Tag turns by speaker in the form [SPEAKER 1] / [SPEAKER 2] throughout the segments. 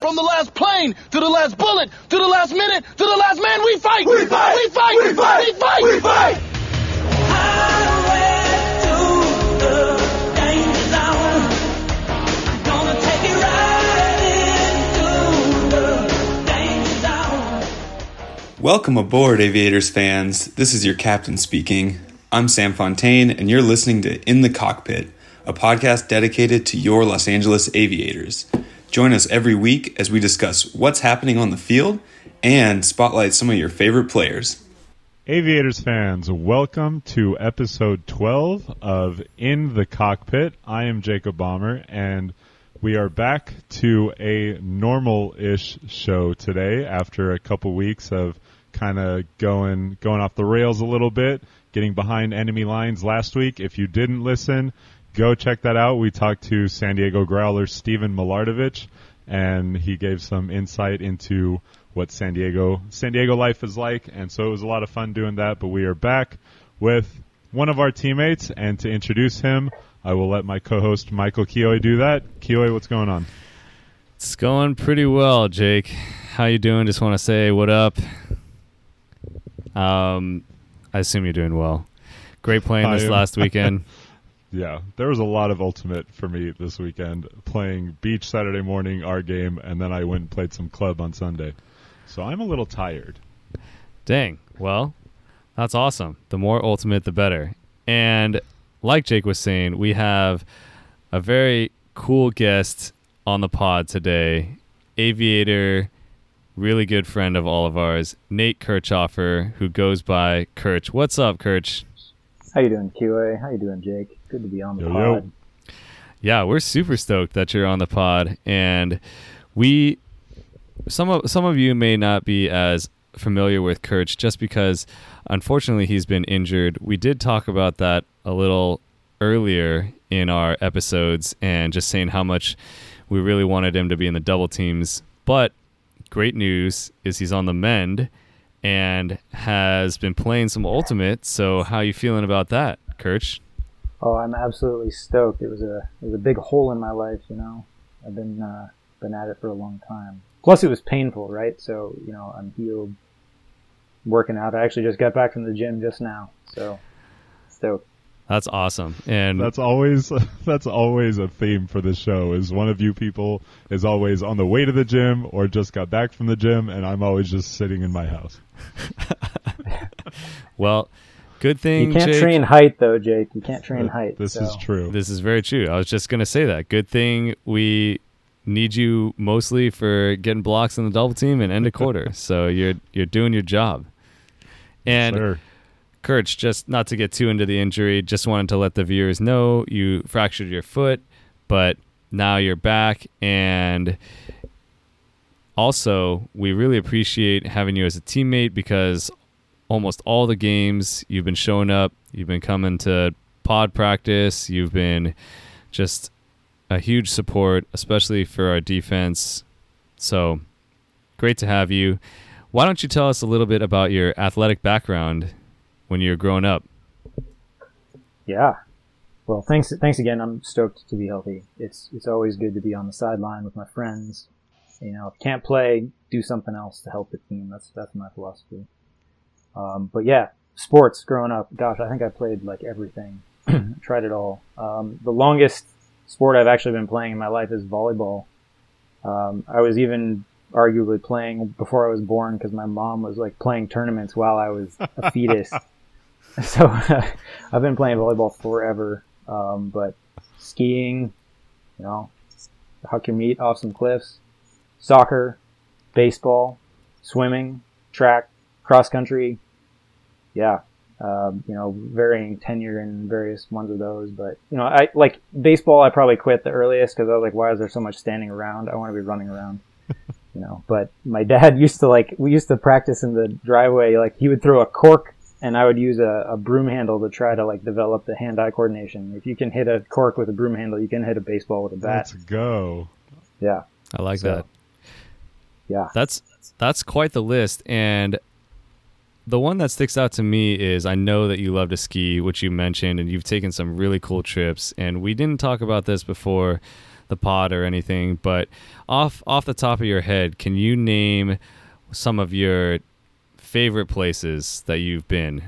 [SPEAKER 1] From the last plane to the last bullet to the last minute to the last man, we fight. We fight. We fight. We fight. We fight. We fight.
[SPEAKER 2] Welcome aboard, Aviators fans. This is your captain speaking. I'm Sam Fontaine, and you're listening to In the Cockpit, a podcast dedicated to your Los Angeles Aviators. Join us every week as we discuss what's happening on the field and spotlight some of your favorite players.
[SPEAKER 3] Aviators fans, welcome to episode 12 of In the Cockpit. I am Jacob Bomber, and we are back to a normal ish show today after a couple weeks of kind of going going off the rails a little bit, getting behind enemy lines last week. If you didn't listen, go check that out. We talked to San Diego Growler Steven Milardovich, and he gave some insight into what San Diego San Diego life is like, and so it was a lot of fun doing that. But we are back with one of our teammates, and to introduce him, I will let my co-host Michael Kioi do that. Kioi, what's going on?
[SPEAKER 4] It's going pretty well, Jake. How you doing? Just want to say what up. Um, I assume you're doing well. Great playing this last weekend.
[SPEAKER 3] Yeah, there was a lot of ultimate for me this weekend. Playing beach Saturday morning, our game, and then I went and played some club on Sunday. So I'm a little tired.
[SPEAKER 4] Dang. Well, that's awesome. The more ultimate, the better. And like Jake was saying, we have a very cool guest on the pod today. Aviator, really good friend of all of ours, Nate Kirchhoffer, who goes by Kirch. What's up, Kirch?
[SPEAKER 5] How you doing, QA? How you doing, Jake? Good to be on the
[SPEAKER 3] Yo,
[SPEAKER 5] pod.
[SPEAKER 3] yo.
[SPEAKER 4] Yeah, we're super stoked that you're on the pod, and we some of some of you may not be as familiar with Kirch just because unfortunately he's been injured. We did talk about that a little earlier in our episodes and just saying how much we really wanted him to be in the double teams. But great news is he's on the mend and has been playing some ultimate. So how you feeling about that, Kirch?
[SPEAKER 5] Oh, I'm absolutely stoked. It was a it was a big hole in my life, you know. I've been uh, been at it for a long time. Plus, it was painful, right? So you know, I'm healed, working out. I actually just got back from the gym just now, so stoked.
[SPEAKER 4] That's awesome. And
[SPEAKER 3] That's always that's always a theme for the show. Is one of you people is always on the way to the gym or just got back from the gym, and I'm always just sitting in my house.
[SPEAKER 4] Well, good thing
[SPEAKER 5] You can't
[SPEAKER 4] Jake,
[SPEAKER 5] train height though, Jake. You can't train
[SPEAKER 3] Uh,
[SPEAKER 5] height.
[SPEAKER 3] This
[SPEAKER 5] so.
[SPEAKER 3] is true.
[SPEAKER 4] This is very true. I was just gonna say that. Good thing we need you mostly for getting blocks in the double team and end a quarter. so you're you're doing your job. And
[SPEAKER 3] Sure.
[SPEAKER 4] Kirch, just not to get too into the injury, just wanted to let the viewers know you fractured your foot, but now you're back and also we really appreciate having you as a teammate because almost all the games you've been showing up, you've been coming to pod practice, you've been just a huge support, especially for our defense. So great to have you. Why don't you tell us a little bit about your athletic background when you were growing up?
[SPEAKER 5] Yeah. Well, thanks. Thanks again. I'm stoked to be healthy. It's it's always good to be on the sideline with my friends. You know, if you can't play, do something else to help the team. That's that's my philosophy. Um, but yeah, sports. Growing up, gosh, I think I played like everything. Tried it all. Um, the longest sport I've actually been playing in my life is volleyball. Um, I was even arguably playing before I was born because my mom was like playing tournaments while I was a fetus. So I've been playing volleyball forever. Um, but skiing, you know, huck your meat off some cliffs, soccer, baseball, swimming, track, cross country. Yeah. Um, you know, varying tenure in various ones of those, but you know, I like baseball. I probably quit the earliest because I was like, why is there so much standing around? I want to be running around, you know. But my dad used to like, we used to practice in the driveway. Like he would throw a cork and I would use a, a broom handle to try to like develop the hand-eye coordination. If you can hit a cork with a broom handle, you can hit a baseball with a bat.
[SPEAKER 3] Let's go.
[SPEAKER 5] Yeah,
[SPEAKER 4] I like
[SPEAKER 5] So-
[SPEAKER 4] that.
[SPEAKER 5] yeah.
[SPEAKER 4] That's that's quite the list and the one that sticks out to me is I know that you love to ski, which you mentioned, and you've taken some really cool trips. And we didn't talk about this before the pod or anything, but off off the top of your head, can you name some of your favorite places that you've been?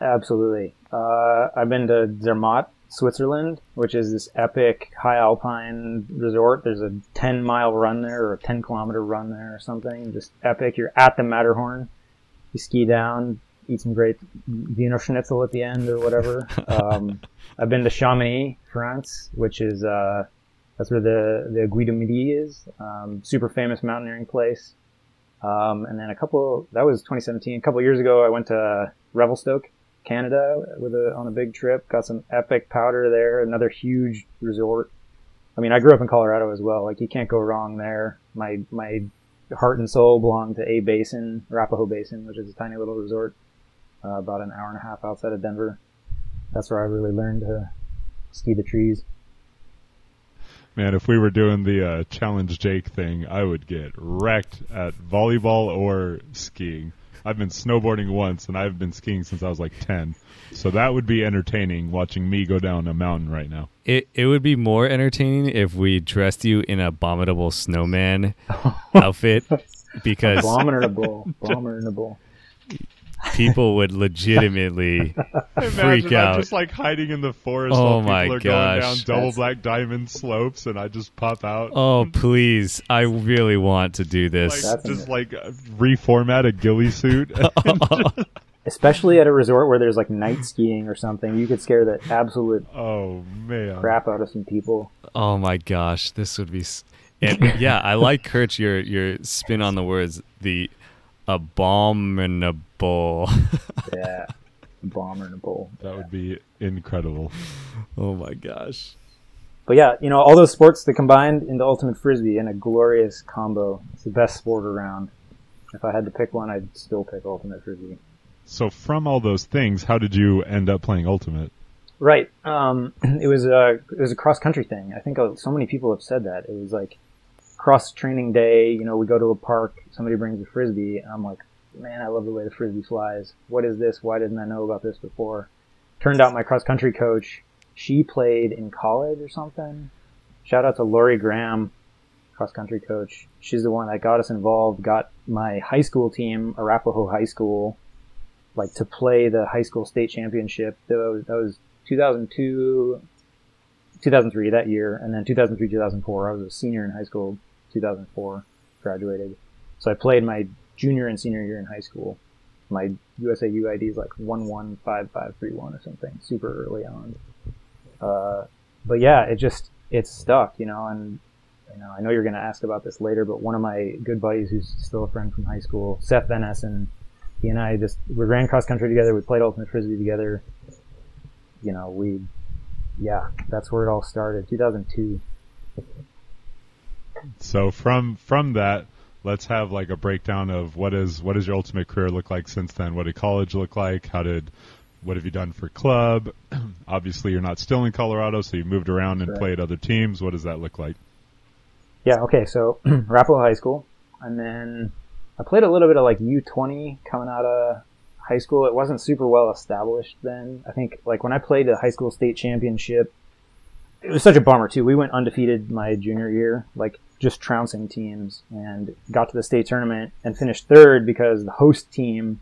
[SPEAKER 5] Absolutely. Uh, I've been to Zermatt, Switzerland, which is this epic high alpine resort. There's a 10 mile run there or a 10 kilometer run there or something. Just epic. You're at the Matterhorn. You ski down, eat some great Wiener Schnitzel at the end or whatever. Um, I've been to Chamonix, France, which is uh, that's where the the du Midi is. Um, super famous mountaineering place. Um, and then a couple that was 2017. A couple years ago, I went to Revelstoke, Canada, with a on a big trip. Got some epic powder there. Another huge resort. I mean, I grew up in Colorado as well. Like you can't go wrong there. My my heart and soul belong to A-Basin, Arapahoe Basin, which is a tiny little resort uh, about an hour and a half outside of Denver. That's where I really learned to ski the trees.
[SPEAKER 3] Man, if we were doing the uh, challenge Jake thing, I would get wrecked at volleyball or skiing. I've been snowboarding once, and I've been skiing since I was like ten. So that would be entertaining watching me go down a mountain right now.
[SPEAKER 4] It it would be more entertaining if we dressed you in a abominable snowman outfit because
[SPEAKER 5] Abominable, abominable.
[SPEAKER 4] People would legitimately freak
[SPEAKER 3] Imagine I'm
[SPEAKER 4] out.
[SPEAKER 3] just like hiding in the forest
[SPEAKER 4] Oh
[SPEAKER 3] while people
[SPEAKER 4] my
[SPEAKER 3] are going down
[SPEAKER 4] gosh.
[SPEAKER 3] double
[SPEAKER 5] That's-
[SPEAKER 3] black diamond slopes, and I just pop out.
[SPEAKER 4] Oh please! I really want to do this.
[SPEAKER 5] That's
[SPEAKER 3] just like reformat a ghillie suit.
[SPEAKER 5] Especially at a resort where there's like night skiing or something, you could scare the absolute
[SPEAKER 3] oh man,
[SPEAKER 5] crap out of some people.
[SPEAKER 4] Oh my gosh, this would be. And yeah, I like Kurt your your spin on the words. The abominable.
[SPEAKER 5] Yeah, abominable.
[SPEAKER 3] that would be incredible.
[SPEAKER 4] oh my gosh.
[SPEAKER 5] But yeah, you know, all those sports that combined into ultimate frisbee in a glorious combo. It's the best sport around. If I had to pick one, I'd still pick ultimate frisbee.
[SPEAKER 3] So from all those things, how did you end up playing ultimate?
[SPEAKER 5] Right. Um, it was a it was a cross country thing. I think uh, so many people have said that. It was like cross training day. You know, we go to a park. Somebody brings a frisbee, and I'm like, man, I love the way the frisbee flies. What is this? Why didn't I know about this before? Turned out my cross country coach, she played in college or something. Shout out to Lori Graham, cross country coach. She's the one that got us involved. Got my high school team, Arapahoe High School, like to play the high school state championship. That was, that was 2002, 2003 that year, and then 2003, 2004. I was a senior in high school. 2004, graduated. So I played my junior and senior year in high school. My USA UID is like one one five five three one or something, super early on. Uh, but yeah, it just it's stuck, you know. And you know, I know you're going to ask about this later, but one of my good buddies, who's still a friend from high school, Seth Van Essen, he and I just we ran cross country together. We played ultimate frisbee together. You know, we yeah, that's where it all started. 2002.
[SPEAKER 3] So from from that, let's have like a breakdown of what is what does your ultimate career look like since then? What did college look like? How did what have you done for club? Obviously, you're not still in Colorado, so you moved around and
[SPEAKER 5] Right.
[SPEAKER 3] played other teams. What does that look like?
[SPEAKER 5] Yeah, okay, so Arapahoe High School, and then I played a little bit of like U20 coming out of high school. It wasn't super well established then. I think like when I played the high school state championship, it was such a bummer too. We went undefeated my junior year, like just trouncing teams, and got to the state tournament and finished third because the host team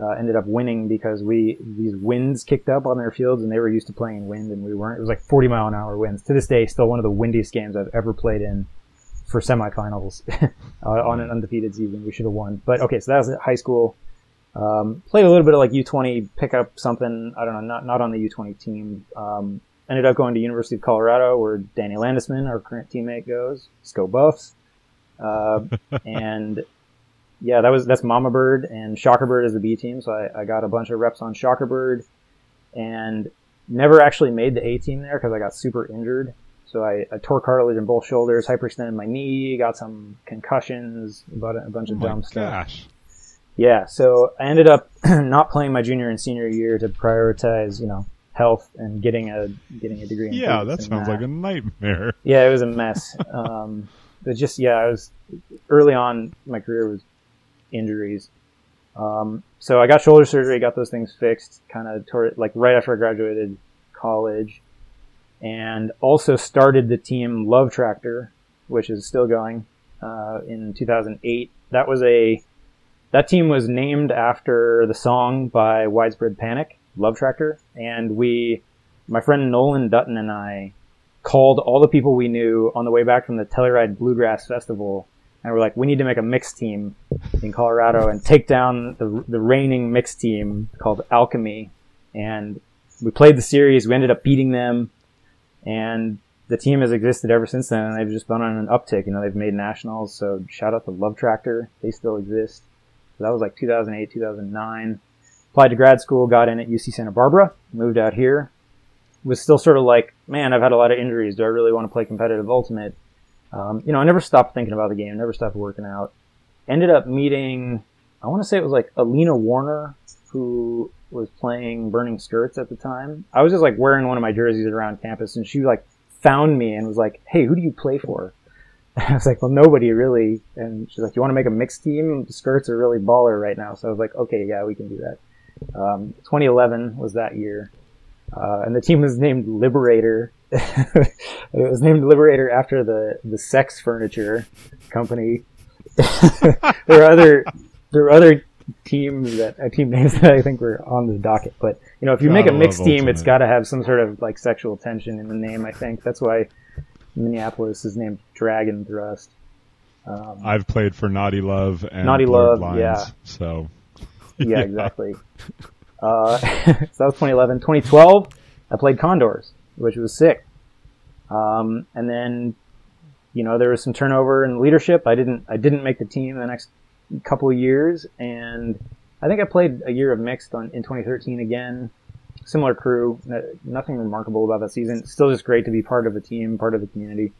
[SPEAKER 5] uh, ended up winning because we these winds kicked up on their fields and they were used to playing wind and we weren't. It was like 40 mile an hour winds. To this day, still one of the windiest games I've ever played in for semifinals uh, on an undefeated season. We should have won. But okay, so that was high school. Um, played a little bit of like U20, pick up something. I don't know, not not on the U20 team. Um, ended up going to University of Colorado, where Danny Landisman, our current teammate, goes. Sko Buffs, uh, and yeah, that was that's Mama Bird and Shocker Bird is the B team. So I, I got a bunch of reps on Shocker Bird, and never actually made the A team there because I got super injured. So I, I tore cartilage in both shoulders, hyperextended my knee, got some concussions, about a, a bunch
[SPEAKER 3] Oh
[SPEAKER 5] of
[SPEAKER 3] my
[SPEAKER 5] dumb stuff.
[SPEAKER 3] gosh.
[SPEAKER 5] Yeah, so I ended up not playing my junior and senior year to prioritize, you know, health and getting a getting a degree. In
[SPEAKER 3] Yeah, that sounds
[SPEAKER 5] math.
[SPEAKER 3] like a nightmare.
[SPEAKER 5] Yeah, it was a mess. um, but just yeah, I was early on. My career was injuries. Um, so I got shoulder surgery, got those things fixed, kind of toward like right after I graduated college, and also started the team Love Tractor, which is still going uh, in 2008. That was a that team was named after the song by Widespread Panic, Love Tractor, and we, my friend Nolan Dutton and I, called all the people we knew on the way back from the Telluride Bluegrass Festival, and we're like, we need to make a mixed team in Colorado and take down the the reigning mixed team called Alchemy, and we played the series. We ended up beating them, and the team has existed ever since then, and they've just been on an uptick. You know, they've made nationals, so shout out to Love Tractor. They still exist. So that was like 2008, 2009. Applied to grad school, got in at UC Santa Barbara, moved out here. Was still sort of like, man, I've had a lot of injuries. Do I really want to play competitive ultimate? Um, you know, I never stopped thinking about the game, never stopped working out. Ended up meeting, I want to say it was like Alina Warner, who was playing Burning Skirts at the time. I was just like wearing one of my jerseys around campus, and she like found me and was like, "Hey, who do you play for?" I was like, "Well, nobody really." And she's like, "You want to make a mixed team? The skirts are really baller right now." So I was like, "Okay, yeah, we can do that." Um, 2011 was that year, uh, and the team was named Liberator. it was named Liberator after the the sex furniture company. there are other there are other teams that uh, team names that I think were on the docket. But you know, if you make a mixed team,
[SPEAKER 3] Ultimate.
[SPEAKER 5] it's got to have some sort of like sexual tension in the name. I think that's why Minneapolis is named Drag'n Thrust. Um,
[SPEAKER 3] I've played for Naughty Love and
[SPEAKER 5] Naughty
[SPEAKER 3] Blurred
[SPEAKER 5] Love,
[SPEAKER 3] Lines,
[SPEAKER 5] yeah.
[SPEAKER 3] So
[SPEAKER 5] yeah, exactly. Uh, so that was 2011. 2012, I played Condors, which was sick. Um, and then, you know, there was some turnover in leadership. I didn't, I didn't make the team the next couple of years, and I think I played a year of mixed on in 2013 again. Similar crew, nothing remarkable about that season. Still just great to be part of a team, part of the community.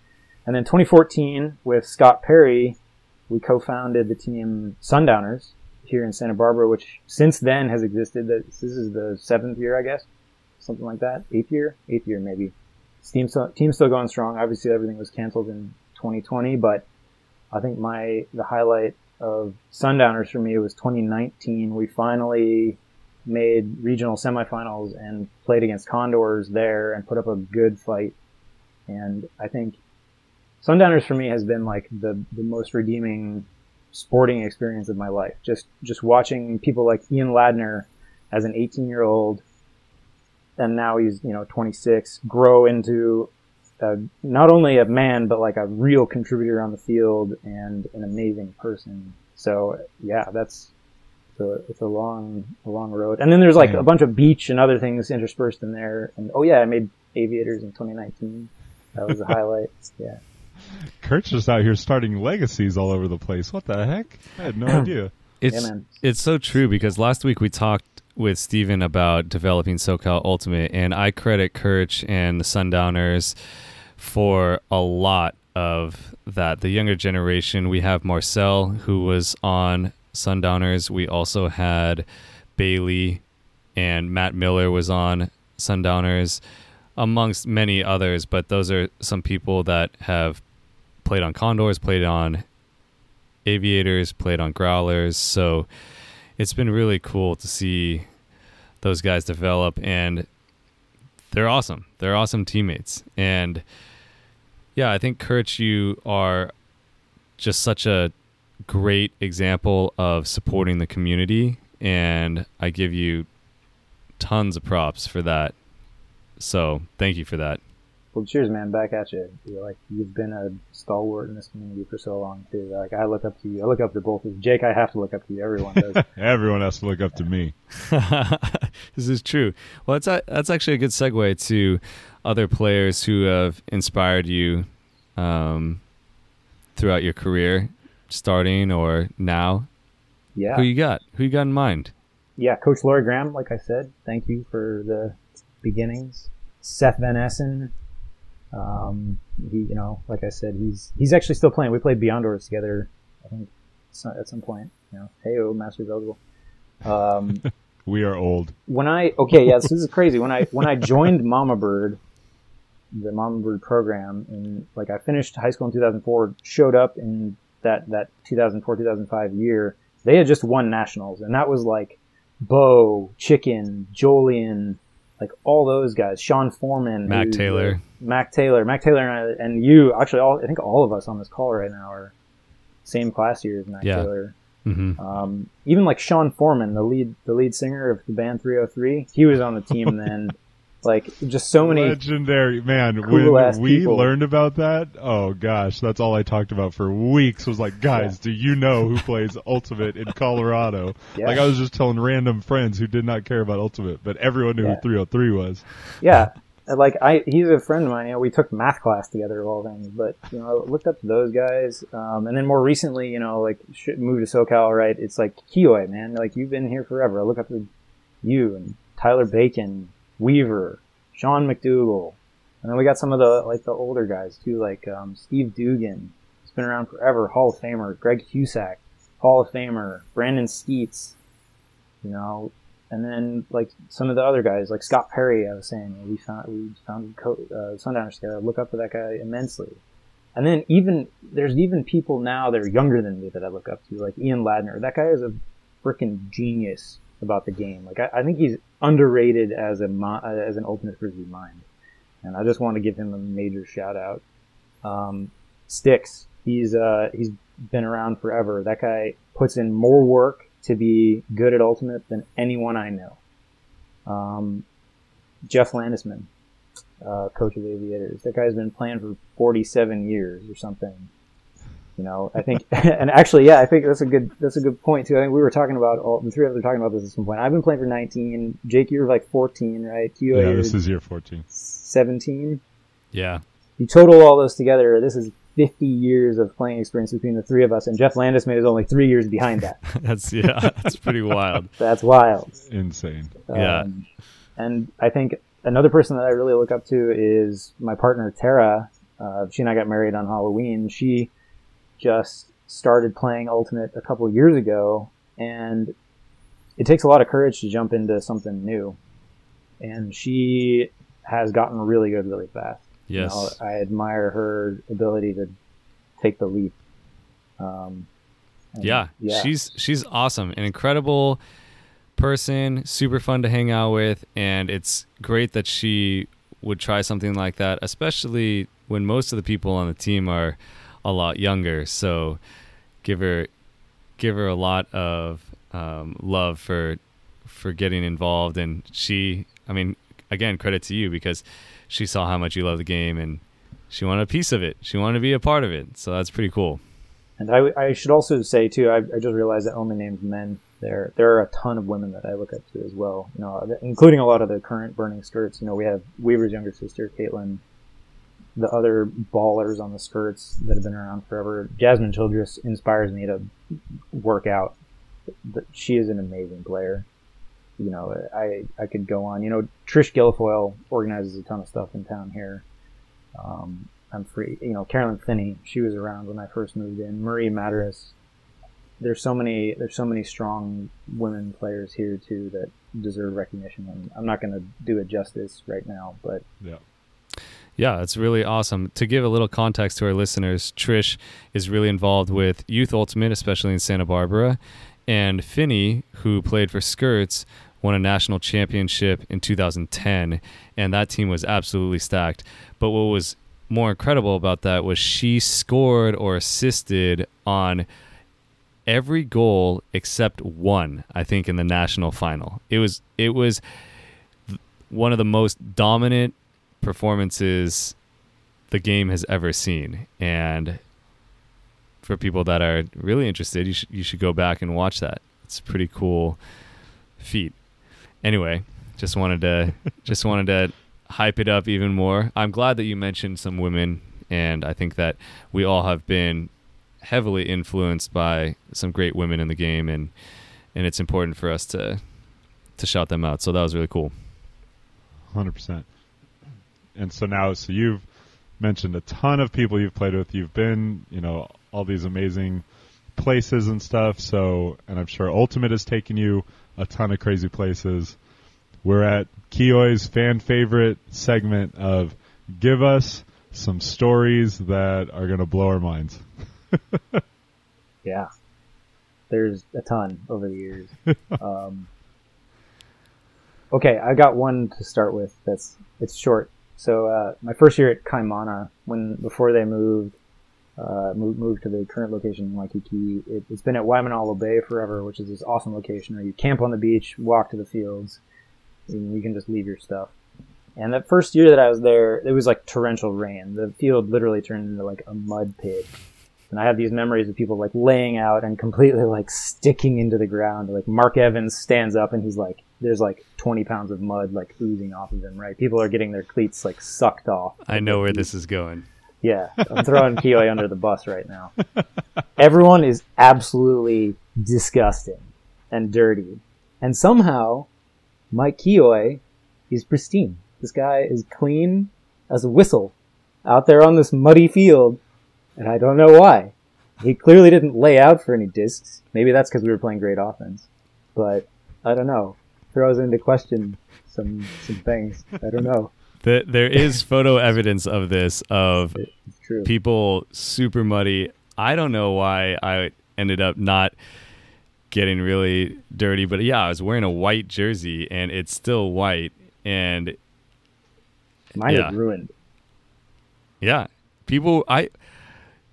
[SPEAKER 5] And then 2014 with Scott Perry, we co-founded the team Sundowners here in Santa Barbara, which since then has existed. This is the seventh year, I guess, something like that. Eighth year, eighth year maybe. Team still, team's still going strong. Obviously, everything was canceled in 2020, but I think my the highlight of Sundowners for me was 2019. We finally made regional semifinals and played against Condors there and put up a good fight. And I think Sundowners for me has been like the, the most redeeming sporting experience of my life. Just just watching people like Ian Ladner as an 18 year old, and now he's you know 26, grow into a, not only a man but like a real contributor on the field and an amazing person. So yeah, that's it's a, it's a long a long road. And then there's like
[SPEAKER 3] Yeah.
[SPEAKER 5] a bunch of beach and other things interspersed in there. And oh yeah, I made Aviators in 2019. That was a highlight. Yeah.
[SPEAKER 3] Kurt's just out here starting legacies all over the place. What the heck? I had no idea.
[SPEAKER 4] It's
[SPEAKER 5] Yeah, man.
[SPEAKER 4] it's so true because last week we talked with Steven about developing SoCal Ultimate, and I credit Kirch and the Sundowners for a lot of that. The younger generation, we have Marcel, who was on Sundowners. We also had Bailey and Matt Miller was on Sundowners, amongst many others. But those are some people that have played on Condors, played on Aviators, played on Growlers. So it's been really cool to see those guys develop and they're awesome. They're awesome teammates. And yeah, I think Kurt, you are just such a great example of supporting the community and I give you tons of props for that. So thank you for that.
[SPEAKER 5] Well, cheers, man. Back at you. You're like you've been a stalwart in this community for so long too. Like I look up to you. I look up to both of you. Jake, I have to look up to you. Everyone does.
[SPEAKER 3] Everyone has to look up to me.
[SPEAKER 4] this is true. Well, that's a, that's actually a good segue to other players who have inspired you um, throughout your career, starting or now.
[SPEAKER 5] Yeah.
[SPEAKER 4] Who you got? Who you got in mind?
[SPEAKER 5] yeah, Coach Laurie Graham, like I said, thank you for the beginnings. Seth Van Essen, um, he, you know, like I said, he's he's actually still playing. We played Beyond Doors together, I think, at some point. You know, hey, oh, Masters eligible. Um,
[SPEAKER 3] We are old.
[SPEAKER 5] when I okay, yeah, this is crazy. When I when I joined Mama Bird, the Mama Bird program, and like I finished high school in 2004, showed up in that that 2004 2005 year. They had just won nationals, and that was like Bo, Chicken, Jolian, like all those guys, Sean Foreman,
[SPEAKER 4] Mac
[SPEAKER 5] who's,
[SPEAKER 4] Taylor.
[SPEAKER 5] Mac Taylor, Mac Taylor, and, I, and you. Actually, all I think all of us on this call right now are same class year as Mac
[SPEAKER 4] Yeah.
[SPEAKER 5] Taylor.
[SPEAKER 4] hmm
[SPEAKER 5] Um, even like Sean Foreman, the lead the lead singer of the band 3OH!3, he was on the team then. Like just so many.
[SPEAKER 3] Legendary man. when we
[SPEAKER 5] people.
[SPEAKER 3] learned about that, oh gosh, that's all I talked about for weeks. Was like, guys, do you know who plays Ultimate in Colorado?
[SPEAKER 5] Yeah.
[SPEAKER 3] Like I was just telling random friends who did not care about Ultimate, but everyone knew
[SPEAKER 5] Yeah.
[SPEAKER 3] who 3OH!3 was.
[SPEAKER 5] Yeah, like I, he's a friend of mine. You know, we took math class together of all things. But you know, I looked up to those guys, um, and then more recently, you know, like moved to SoCal. Right, it's like Kioi, man. Like you've been here forever. I look up to you and Tyler Bacon, Weaver, Sean McDougal, and then we got some of the like the older guys too, like um, Steve Dugan. He's been around forever. Hall of Famer. Greg Husak, Hall of Famer. Brandon Skeets. You know, and then like some of the other guys, like Scott Perry, I was saying, we found we found uh, Sundowners together. I look up to that guy immensely. And then even there's even people now that are younger than me that I look up to, like Ian Ladner. That guy is a freaking genius about the game. Like I, I think he's underrated as a as an ultimate frisbee mind, and I just want to give him a major shout out. Um, Sticks, he's uh, he's been around forever. That guy puts in more work to be good at ultimate than anyone I know. Um, Jeff Landisman, uh, coach of the aviators. That guy's been playing for 47 years or something. You know, I think, and actually, yeah, I think that's a good, that's a good point too. I think we were talking about all, the three of us were talking about this at some point. I've been playing for 19. Jake, you're like 14, right? You
[SPEAKER 3] Yeah, this is year 14.
[SPEAKER 5] 17.
[SPEAKER 4] Yeah.
[SPEAKER 5] You total all those together, this is 50 years of playing experience between the three of us, and Jeff Landisman is only three years behind that.
[SPEAKER 4] That's yeah. That's pretty wild.
[SPEAKER 5] That's wild.
[SPEAKER 3] Insane.
[SPEAKER 4] Yeah.
[SPEAKER 5] Um, and I think another person that I really look up to is my partner Tara. Uh, she and I got married on Halloween. She just started playing Ultimate a couple years ago, and it takes a lot of courage to jump into something new. And she has gotten really good really fast. You
[SPEAKER 4] Yes.
[SPEAKER 5] know, I admire her ability to take the leap. Um, and
[SPEAKER 4] Yeah, she's she's awesome, an incredible person, super fun to hang out with, and it's great that she would try something like that, especially when most of the people on the team are a lot younger. So give her give her a lot of um, love for for getting involved, and she, I mean, again, credit to you because she saw how much you love the game and. She wanted a piece of it. She wanted to be a part of it. So that's pretty cool.
[SPEAKER 5] And I, I should also say too, I, I just realized that only named men. There, there are a ton of women that I look up to as well. You know, including a lot of the current burning skirts. You know, we have Weaver's younger sister, Caitlin. The other ballers on the skirts that have been around forever. Jasmine Childress inspires me to work out. She is an amazing player. You know, I I could go on. You know, Trish Guilfoyle organizes a ton of stuff in town here. Um, I'm free. You know, Carolyn Finney, she was around when I first moved in. Marie Madras. There's so many. There's so many strong women players here too that deserve recognition. And I'm not going to do it justice right now, but
[SPEAKER 3] Yeah.
[SPEAKER 4] Yeah, it's really awesome. To give a little context to our listeners, Trish is really involved with Youth Ultimate, especially in Santa Barbara. And Finney, who played for Skirts, won a national championship in 2010. And that team was absolutely stacked. But what was more incredible about that was she scored or assisted on every goal except one, I think, in the national final. It was it was one of the most dominant performances the game has ever seen. And for people that are really interested, you should you should go back and watch that. It's a pretty cool feat. Anyway, just wanted to just wanted to hype it up even more. I'm glad that you mentioned some women and I think that we all have been heavily influenced by some great women in the game and and it's important for us to to shout them out. So that was really cool.
[SPEAKER 3] Hundred percent. And so now, so you've mentioned a ton of people you've played with. You've been, you know, all these amazing places and stuff. So, and I'm sure Ultimate has taken you a ton of crazy places. We're at Kioi's fan favorite segment of give us some stories that are going to blow our minds.
[SPEAKER 5] yeah, there's a ton over the years. um, Okay, I got one to start with. That's it's short. So uh, my first year at Kaimana, when before they moved, uh, moved, moved to the current location in Waikiki, it, it's been at Waimanalo Bay forever, which is this awesome location where you camp on the beach, walk to the fields, and you can just leave your stuff. And that first year that I was there, it was like torrential rain. The field literally turned into like a mud pit. And I have these memories of people like laying out and completely like sticking into the ground. Like Mark Evans stands up and he's like, there's like 20 pounds of mud like oozing off of him, right? People are getting their cleats like sucked off.
[SPEAKER 4] I know where this is going.
[SPEAKER 5] Yeah, I'm throwing Kioi under the bus right now. Everyone is absolutely disgusting and dirty. And somehow, Mike Kioi is pristine. This guy is clean as a whistle out there on this muddy field, and I don't know why. He clearly didn't lay out for any discs. Maybe that's because we were playing great offense. But I don't know. Throws into question some some things. I don't know.
[SPEAKER 4] The, there is photo evidence of this of
[SPEAKER 5] true.
[SPEAKER 4] people super muddy. I don't know why I ended up not getting really dirty, but yeah, I was wearing a white jersey and it's still white and
[SPEAKER 5] Mine
[SPEAKER 4] yeah.
[SPEAKER 5] is ruined.
[SPEAKER 4] yeah, people I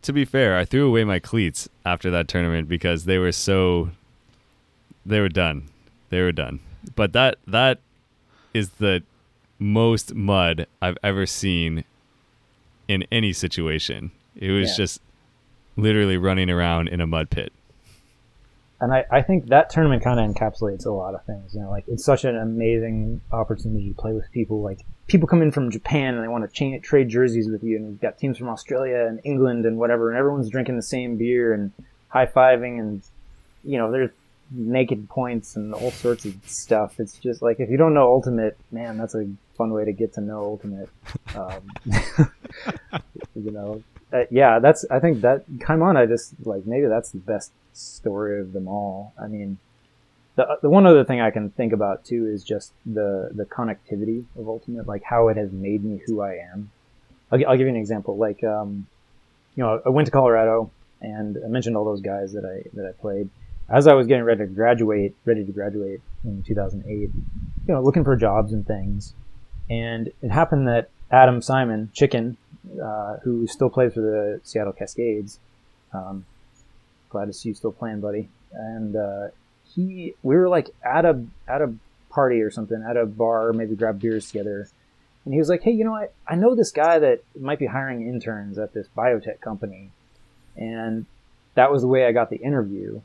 [SPEAKER 4] to be fair, I threw away my cleats after that tournament because they were so they were done. They were done. But that that is the most mud I've ever seen in any situation. It was
[SPEAKER 5] Yeah.
[SPEAKER 4] just literally running around in a mud pit.
[SPEAKER 5] and I, I think that tournament kind of encapsulates a lot of things. You know, like it's such an amazing opportunity to play with people. Like people come in from Japan and they want to trade jerseys with you, and you've got teams from Australia and England and whatever, and everyone's drinking the same beer and high fiving, and you know, there's naked points and all sorts of stuff. It's just like if you don't know Ultimate, man, that's a fun way to get to know Ultimate. Um, you know, uh, yeah, that's. I think that Kaimana just like maybe that's the best story of them all. I mean, the the one other thing I can think about too is just the the connectivity of Ultimate, like how it has made me who I am. I'll, I'll give you an example. Like, um, you know, I went to Colorado and I mentioned all those guys that I that I played. As I was getting ready to graduate, ready to graduate in 2008, you know, looking for jobs and things, and it happened that Adam Simon, Chicken, uh, who still plays for the Seattle Cascades, um, glad to see you still playing, buddy. And uh, he, we were like at a at a party or something, at a bar, maybe grab beers together. And he was like, "Hey, you know, I, I know this guy that might be hiring interns at this biotech company," and that was the way I got the interview.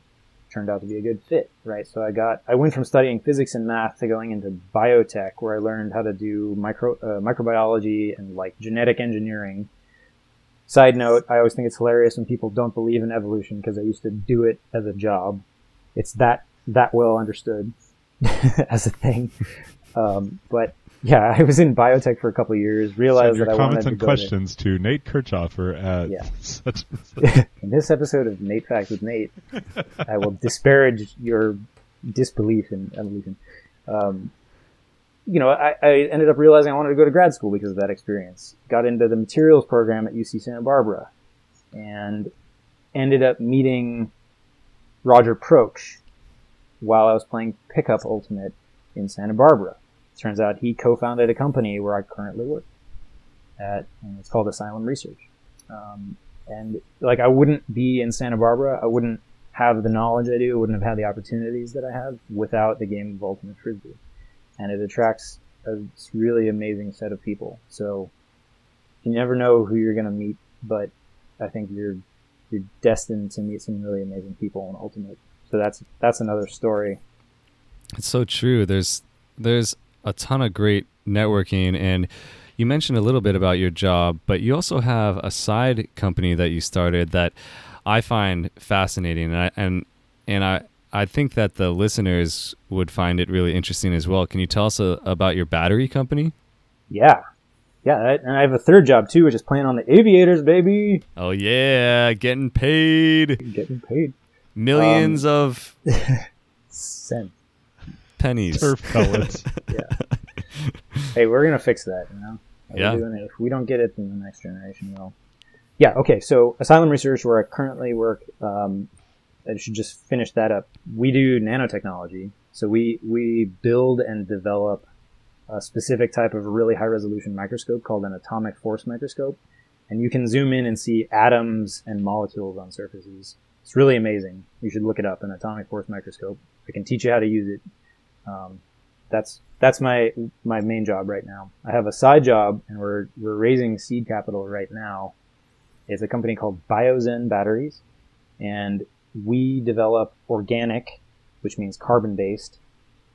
[SPEAKER 5] Turned out to be a good fit, right? So I got I went from studying physics and math to going into biotech, where I learned how to do micro uh, microbiology and like genetic engineering. Side note: I always think it's hilarious when people don't believe in evolution because I used to do it as a job. It's that that well understood as a thing. Um, but yeah, I was in biotech for a couple of years.
[SPEAKER 3] Send
[SPEAKER 5] Realized
[SPEAKER 3] your
[SPEAKER 5] that I wanted
[SPEAKER 3] comments
[SPEAKER 5] to
[SPEAKER 3] and questions to Nate Kirchhoffer at
[SPEAKER 5] Yeah.
[SPEAKER 3] such,
[SPEAKER 5] In this episode of Nate Facts with Nate, I will disparage your disbelief in evolution. Um, you know, I, I ended up realizing I wanted to go to grad school because of that experience. Got into the materials program at UC Santa Barbara and ended up meeting Roger Proksch while I was playing Pickup Ultimate in Santa Barbara. Turns out he co-founded a company where I currently work at, and it's called Asylum Research. Um, and like I wouldn't be in Santa Barbara, I wouldn't have the knowledge I do, I wouldn't have had the opportunities that I have without the game of Ultimate Frisbee. And it attracts a really amazing set of people. So you never know who you're going to meet, but I think you're you're destined to meet some really amazing people in Ultimate. So that's that's another story.
[SPEAKER 4] It's so true. There's there's a ton of great networking and you mentioned a little bit about your job, but you also have a side company that you started that I find fascinating and I, and and I I think that the listeners would find it really interesting as well. Can you tell us uh about your battery company?
[SPEAKER 5] Yeah. Yeah, I- and I have a third job too, which is playing on the Aviators, baby.
[SPEAKER 4] Oh yeah, getting paid
[SPEAKER 5] Getting paid.
[SPEAKER 4] millions of
[SPEAKER 5] Cent.
[SPEAKER 4] Pennies.
[SPEAKER 3] turf pellets.
[SPEAKER 5] Hey, we're gonna fix that, you know. We're
[SPEAKER 4] Yeah.
[SPEAKER 5] doing it. If we don't get it, then the next generation will. Yeah. Okay. So Asylum Research, where I currently work, um, I should just finish that up. We do nanotechnology. So we we build and develop a specific type of really high resolution microscope called an atomic force microscope, and you can zoom in and see atoms and molecules on surfaces. It's really amazing. You should look it up, an atomic force microscope. I can teach you how to use it. Um, that's that's my my main job right now. I have a side job, and we're we're raising seed capital right now. It's a company called Biozen Batteries, and we develop organic, which means carbon based,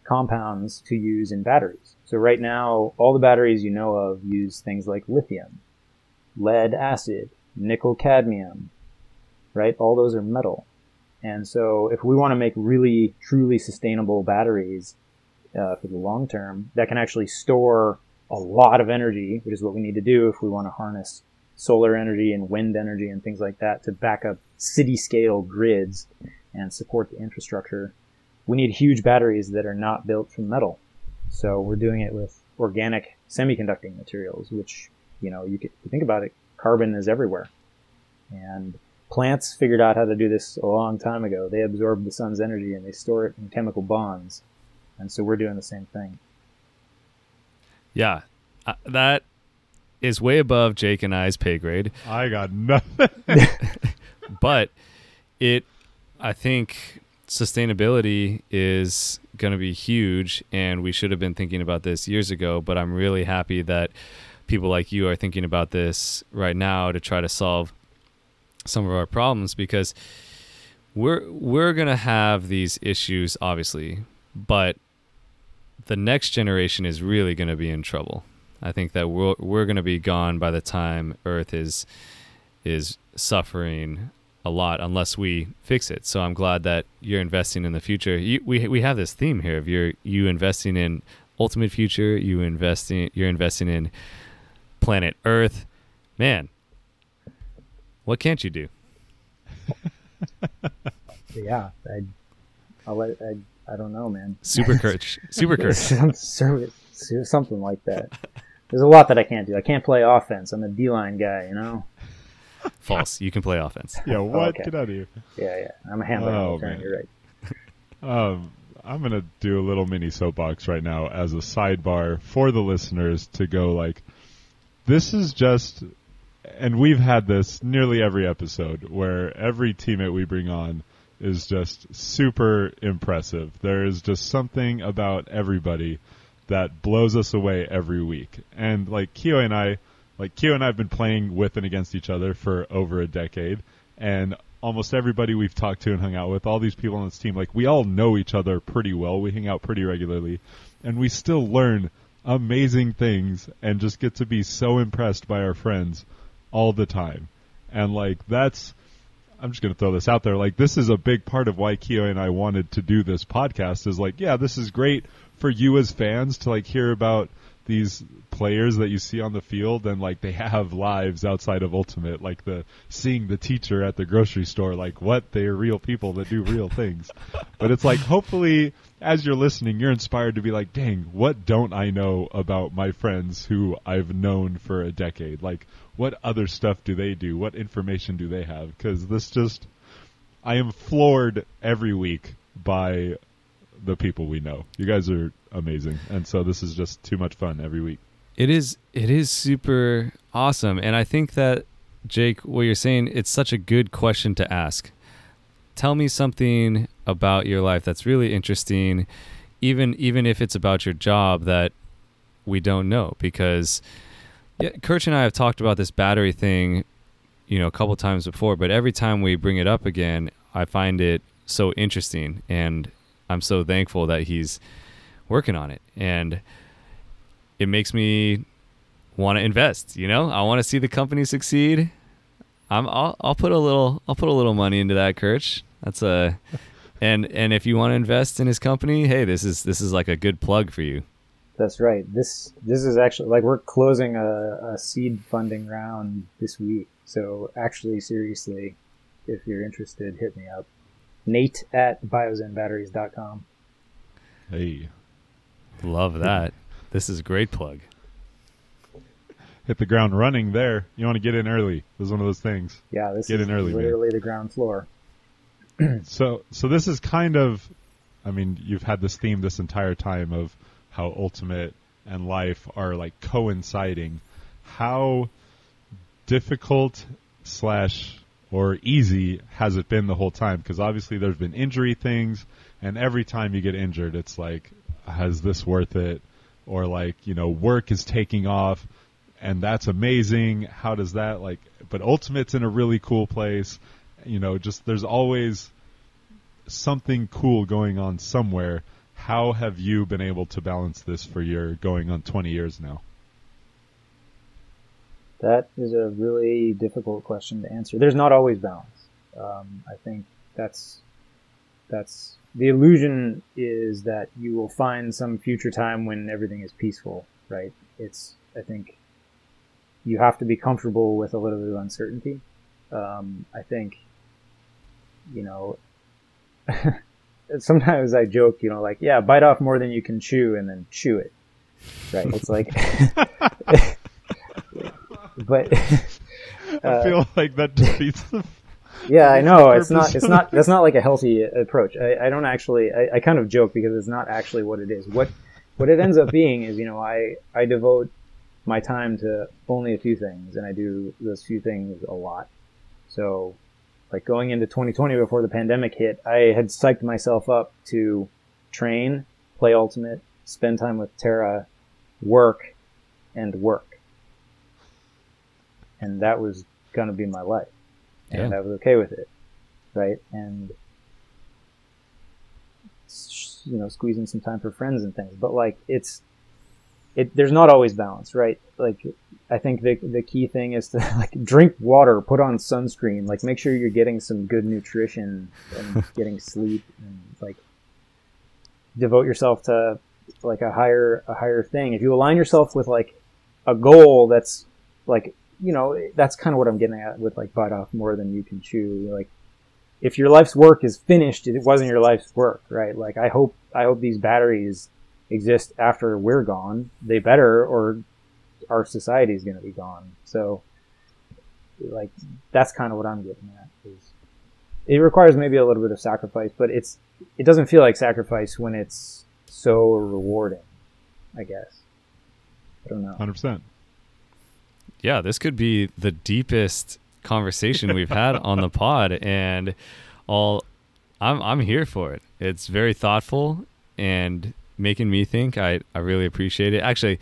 [SPEAKER 5] compounds to use in batteries. So right now, all the batteries you know of use things like lithium, lead acid, nickel cadmium, right? All those are metal. And so if we want to make really truly sustainable batteries uh, for the long term that can actually store a lot of energy, which is what we need to do if we want to harness solar energy and wind energy and things like that to back up city scale grids and support the infrastructure. We need huge batteries that are not built from metal. So we're doing it with organic semiconducting materials, which, you know, you, could, you think about it, carbon is everywhere. And plants figured out how to do this a long time ago. They absorb the sun's energy and they store it in chemical bonds. And so we're doing the same thing.
[SPEAKER 4] Yeah. Uh, that is way above Jake and I's pay grade.
[SPEAKER 3] I got nothing.
[SPEAKER 4] but it I think sustainability is going to be huge and we should have been thinking about this years ago, but I'm really happy that people like you are thinking about this right now to try to solve some of our problems because we're we're to have these issues obviously, but the next generation is really to be in trouble. I think that we're we're to be gone by the time Earth is is suffering a lot unless we fix it. So I'm glad that you're investing in the future. You, we we have this theme here of you you investing in ultimate future. You investing you're investing in planet Earth. Man, what can't you do?
[SPEAKER 5] yeah, I, I'll let, I, I don't know, man.
[SPEAKER 4] Super courage, super courage.
[SPEAKER 5] Something like that. There's a lot that I can't do. I can't play offense. I'm a D line guy, you know.
[SPEAKER 4] False. You can play offense.
[SPEAKER 3] Yeah, what? Okay. Get out of here.
[SPEAKER 5] Yeah, yeah. I'm a handler. Oh, man. You're right.
[SPEAKER 3] Um, I'm gonna do a little mini soapbox right now as a sidebar for the listeners to go like, this is just, and we've had this nearly every episode where every teammate we bring on is just super impressive. There is just something about everybody that blows us away every week. And like Keo and I, like Keo and I have been playing with and against each other for over a decade, and almost everybody we've talked to and hung out with, all these people on this team, like we all know each other pretty well. We hang out pretty regularly, and we still learn amazing things and just get to be so impressed by our friends all the time. And like that's I'm just going to throw this out there. Like this is a big part of why Keo and I wanted to do this podcast is like, yeah, this is great for you as fans to like hear about these players that you see on the field and like they have lives outside of ultimate like the seeing the teacher at the grocery store like what they're real people that do real things but it's like hopefully as you're listening you're inspired to be like dang what don't i know about my friends who i've known for a decade like what other stuff do they do what information do they have because this just i am floored every week by the people we know. You guys are amazing, and so this is just too much fun every week.
[SPEAKER 4] It is. It is super awesome, and I think that Jake, what you're saying, it's such a good question to ask. Tell me something about your life that's really interesting, even even if it's about your job that we don't know, because yeah, Kirch and I have talked about this battery thing, you know, a couple times before, but every time we bring it up again, I find it so interesting and I'm so thankful that he's working on it, and it makes me want to invest. You know, I want to see the company succeed. I'm I'll, I'll put a little I'll put a little money into that, Kirch. That's a and and if you want to invest in his company, hey, this is this is like a good plug for you.
[SPEAKER 5] That's right. This this is actually like we're closing a, a seed funding round this week. So actually, seriously, if you're interested, hit me up. Nate at biozenbatteries.com.
[SPEAKER 3] Hey.
[SPEAKER 4] Love that. this is a great plug.
[SPEAKER 3] Hit the ground running there. You want to get in early. This is one of those things.
[SPEAKER 5] Yeah, this get is in early, literally
[SPEAKER 3] man.
[SPEAKER 5] the ground floor.
[SPEAKER 3] so, so this is kind of I mean, you've had this theme this entire time of how ultimate and life are like coinciding. How difficult slash or easy has it been the whole time? Because obviously there's been injury things, and every time you get injured, it's like, has this worth it? Or like, you know, work is taking off, and that's amazing. How does that like? But Ultimate's in a really cool place. You know, just there's always something cool going on somewhere. How have you been able to balance this for your going on 20 years now?
[SPEAKER 5] That is a really difficult question to answer. There's not always balance. Um, I think that's that's the illusion is that you will find some future time when everything is peaceful, right? It's I think you have to be comfortable with a little bit of uncertainty. Um, I think you know sometimes I joke, you know, like yeah, bite off more than you can chew and then chew it, right? It's like but
[SPEAKER 3] uh, I feel like that defeats the.
[SPEAKER 5] Yeah, I know it's not. It's not. That's not like a healthy approach. I, I don't actually. I, I kind of joke because it's not actually what it is. What what it ends up being is, you know, I I devote my time to only a few things, and I do those few things a lot. So, like going into 2020 before the pandemic hit, I had psyched myself up to train, play Ultimate, spend time with Tara, work, and work and that was going to be my life, and yeah. I was okay with it, right? And you know, squeezing some time for friends and things, but like it's it. There's not always balance, right? Like I think the the key thing is to like drink water, put on sunscreen, like make sure you're getting some good nutrition and getting sleep, and like devote yourself to like a higher a higher thing. If you align yourself with like a goal that's like you know, that's kind of what I'm getting at with like bite off more than you can chew. Like, if your life's work is finished, it wasn't your life's work, right? Like, I hope, I hope these batteries exist after we're gone. They better, or our society is going to be gone. So, like, that's kind of what I'm getting at. Is it requires maybe a little bit of sacrifice, but it's it doesn't feel like sacrifice when it's so rewarding. I guess. I don't know.
[SPEAKER 3] Hundred percent
[SPEAKER 4] yeah, this could be the deepest conversation we've had on the pod, and all I'm I'm here for it. It's very thoughtful and making me think. I I really appreciate it. Actually,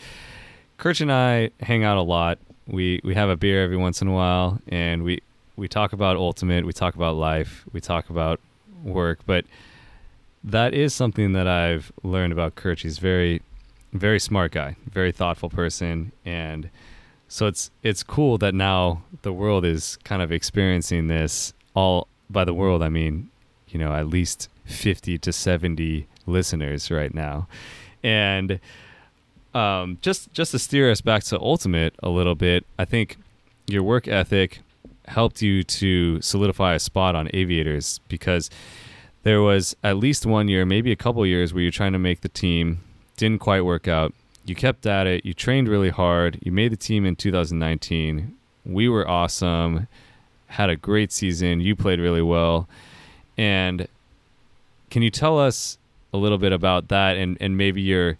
[SPEAKER 4] Kirch and I hang out a lot. We we have a beer every once in a while, and we we talk about ultimate. We talk about life. We talk about work, but that is something that I've learned about Kirch. He's very very smart guy, very thoughtful person, and so it's it's cool that now the world is kind of experiencing this all by the world I mean, you know, at least 50 to 70 listeners right now. And um, just just to steer us back to ultimate a little bit, I think your work ethic helped you to solidify a spot on aviators because there was at least one year, maybe a couple years where you're trying to make the team, didn't quite work out you kept at it. You trained really hard. You made the team in 2019. We were awesome. Had a great season. You played really well. And can you tell us a little bit about that and, and maybe your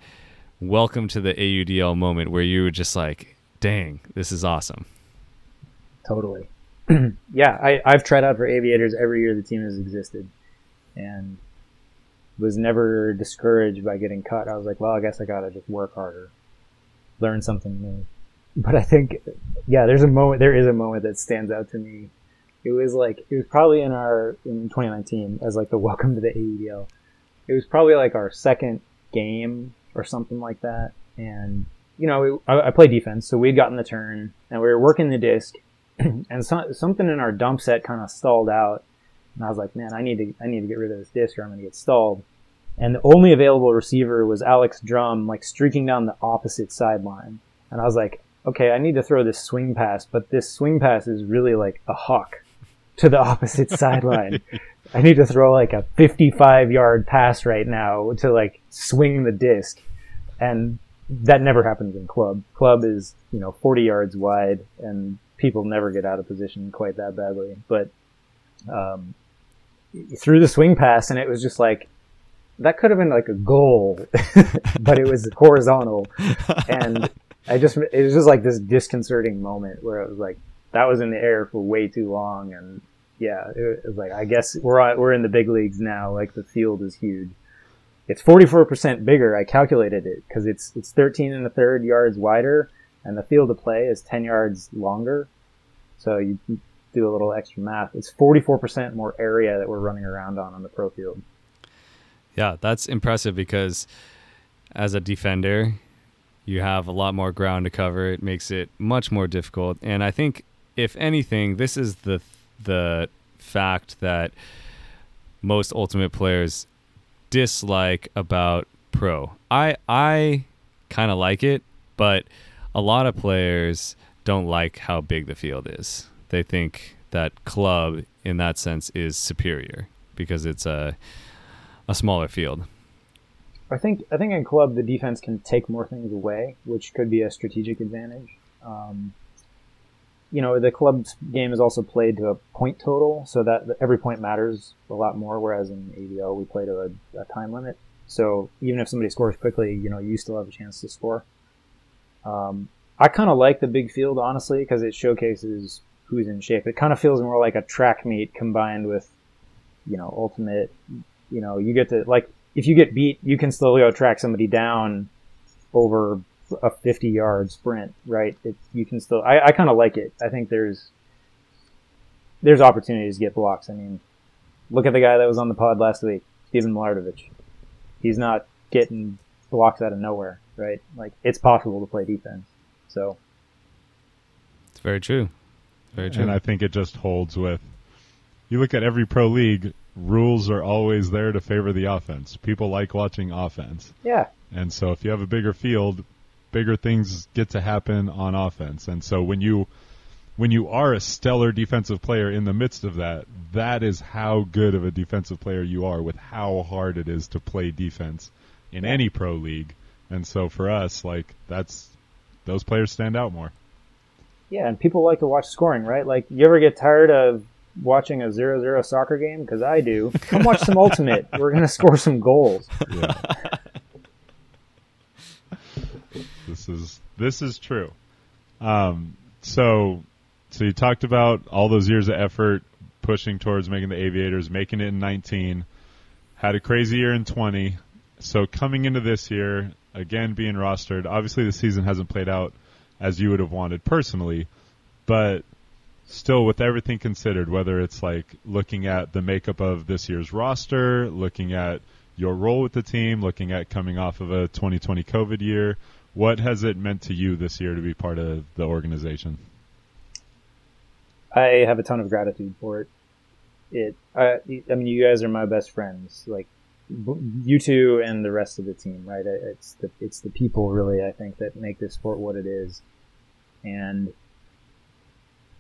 [SPEAKER 4] welcome to the AUDL moment where you were just like, dang, this is awesome?
[SPEAKER 5] Totally. yeah, I, I've tried out for aviators every year the team has existed. And was never discouraged by getting cut. I was like, well, I guess I gotta just work harder, learn something new. But I think, yeah, there's a moment, there is a moment that stands out to me. It was like, it was probably in our, in 2019 as like the welcome to the AUDL. It was probably like our second game or something like that. And, you know, I, I play defense, so we'd gotten the turn and we were working the disc and so, something in our dump set kind of stalled out and I was like, man, I need to, I need to get rid of this disc or I'm going to get stalled. And the only available receiver was Alex Drum, like streaking down the opposite sideline. And I was like, okay, I need to throw this swing pass, but this swing pass is really like a hawk to the opposite sideline. I need to throw like a 55 yard pass right now to like swing the disc. And that never happens in club. Club is, you know, 40 yards wide and people never get out of position quite that badly. But, um, threw the swing pass and it was just like that could have been like a goal, but it was horizontal, and I just it was just like this disconcerting moment where it was like that was in the air for way too long, and yeah, it was like I guess we're we're in the big leagues now. Like the field is huge. It's 44% bigger. I calculated it because it's it's 13 and a third yards wider, and the field of play is 10 yards longer. So you, you do a little extra math. It's 44% more area that we're running around on on the pro field.
[SPEAKER 4] Yeah, that's impressive because as a defender, you have a lot more ground to cover. It makes it much more difficult. And I think, if anything, this is the the fact that most ultimate players dislike about pro. I I kind of like it, but a lot of players don't like how big the field is. They think that club in that sense is superior because it's a a smaller field.
[SPEAKER 5] I think I think in club the defense can take more things away, which could be a strategic advantage. Um, you know, the club's game is also played to a point total, so that every point matters a lot more. Whereas in AVO, we play to a, a time limit. So even if somebody scores quickly, you know, you still have a chance to score. Um, I kind of like the big field, honestly, because it showcases who's in shape. It kind of feels more like a track meet combined with, you know, ultimate. You know, you get to like if you get beat, you can slowly go track somebody down over a 50 yard sprint, right? It, you can still, I, I kind of like it. I think there's, there's opportunities to get blocks. I mean, look at the guy that was on the pod last week, Steven Milardovich. He's not getting blocks out of nowhere, right? Like it's possible to play defense. So
[SPEAKER 4] it's very true. Very true.
[SPEAKER 3] And I think it just holds with, you look at every pro league, rules are always there to favor the offense. People like watching offense.
[SPEAKER 5] Yeah.
[SPEAKER 3] And so if you have a bigger field, bigger things get to happen on offense. And so when you when you are a stellar defensive player in the midst of that, that is how good of a defensive player you are with how hard it is to play defense in any pro league. And so for us, like that's those players stand out more.
[SPEAKER 5] Yeah, and people like to watch scoring, right? Like you ever get tired of watching a zero-zero soccer game because I do. Come watch some Ultimate. We're gonna score some goals.
[SPEAKER 3] Yeah. This is this is true. Um, so so you talked about all those years of effort pushing towards making the aviators, making it in 19, had a crazy year in 20. So coming into this year, again being rostered, obviously the season hasn't played out as you would have wanted personally, but still with everything considered, whether it's like looking at the makeup of this year's roster, looking at your role with the team, looking at coming off of a 2020 COVID year, what has it meant to you this year to be part of the organization?
[SPEAKER 5] I have a ton of gratitude for it. It, I, I mean, you guys are my best friends. Like you two and the rest of the team, right? It's the it's the people really I think that make this sport what it is. And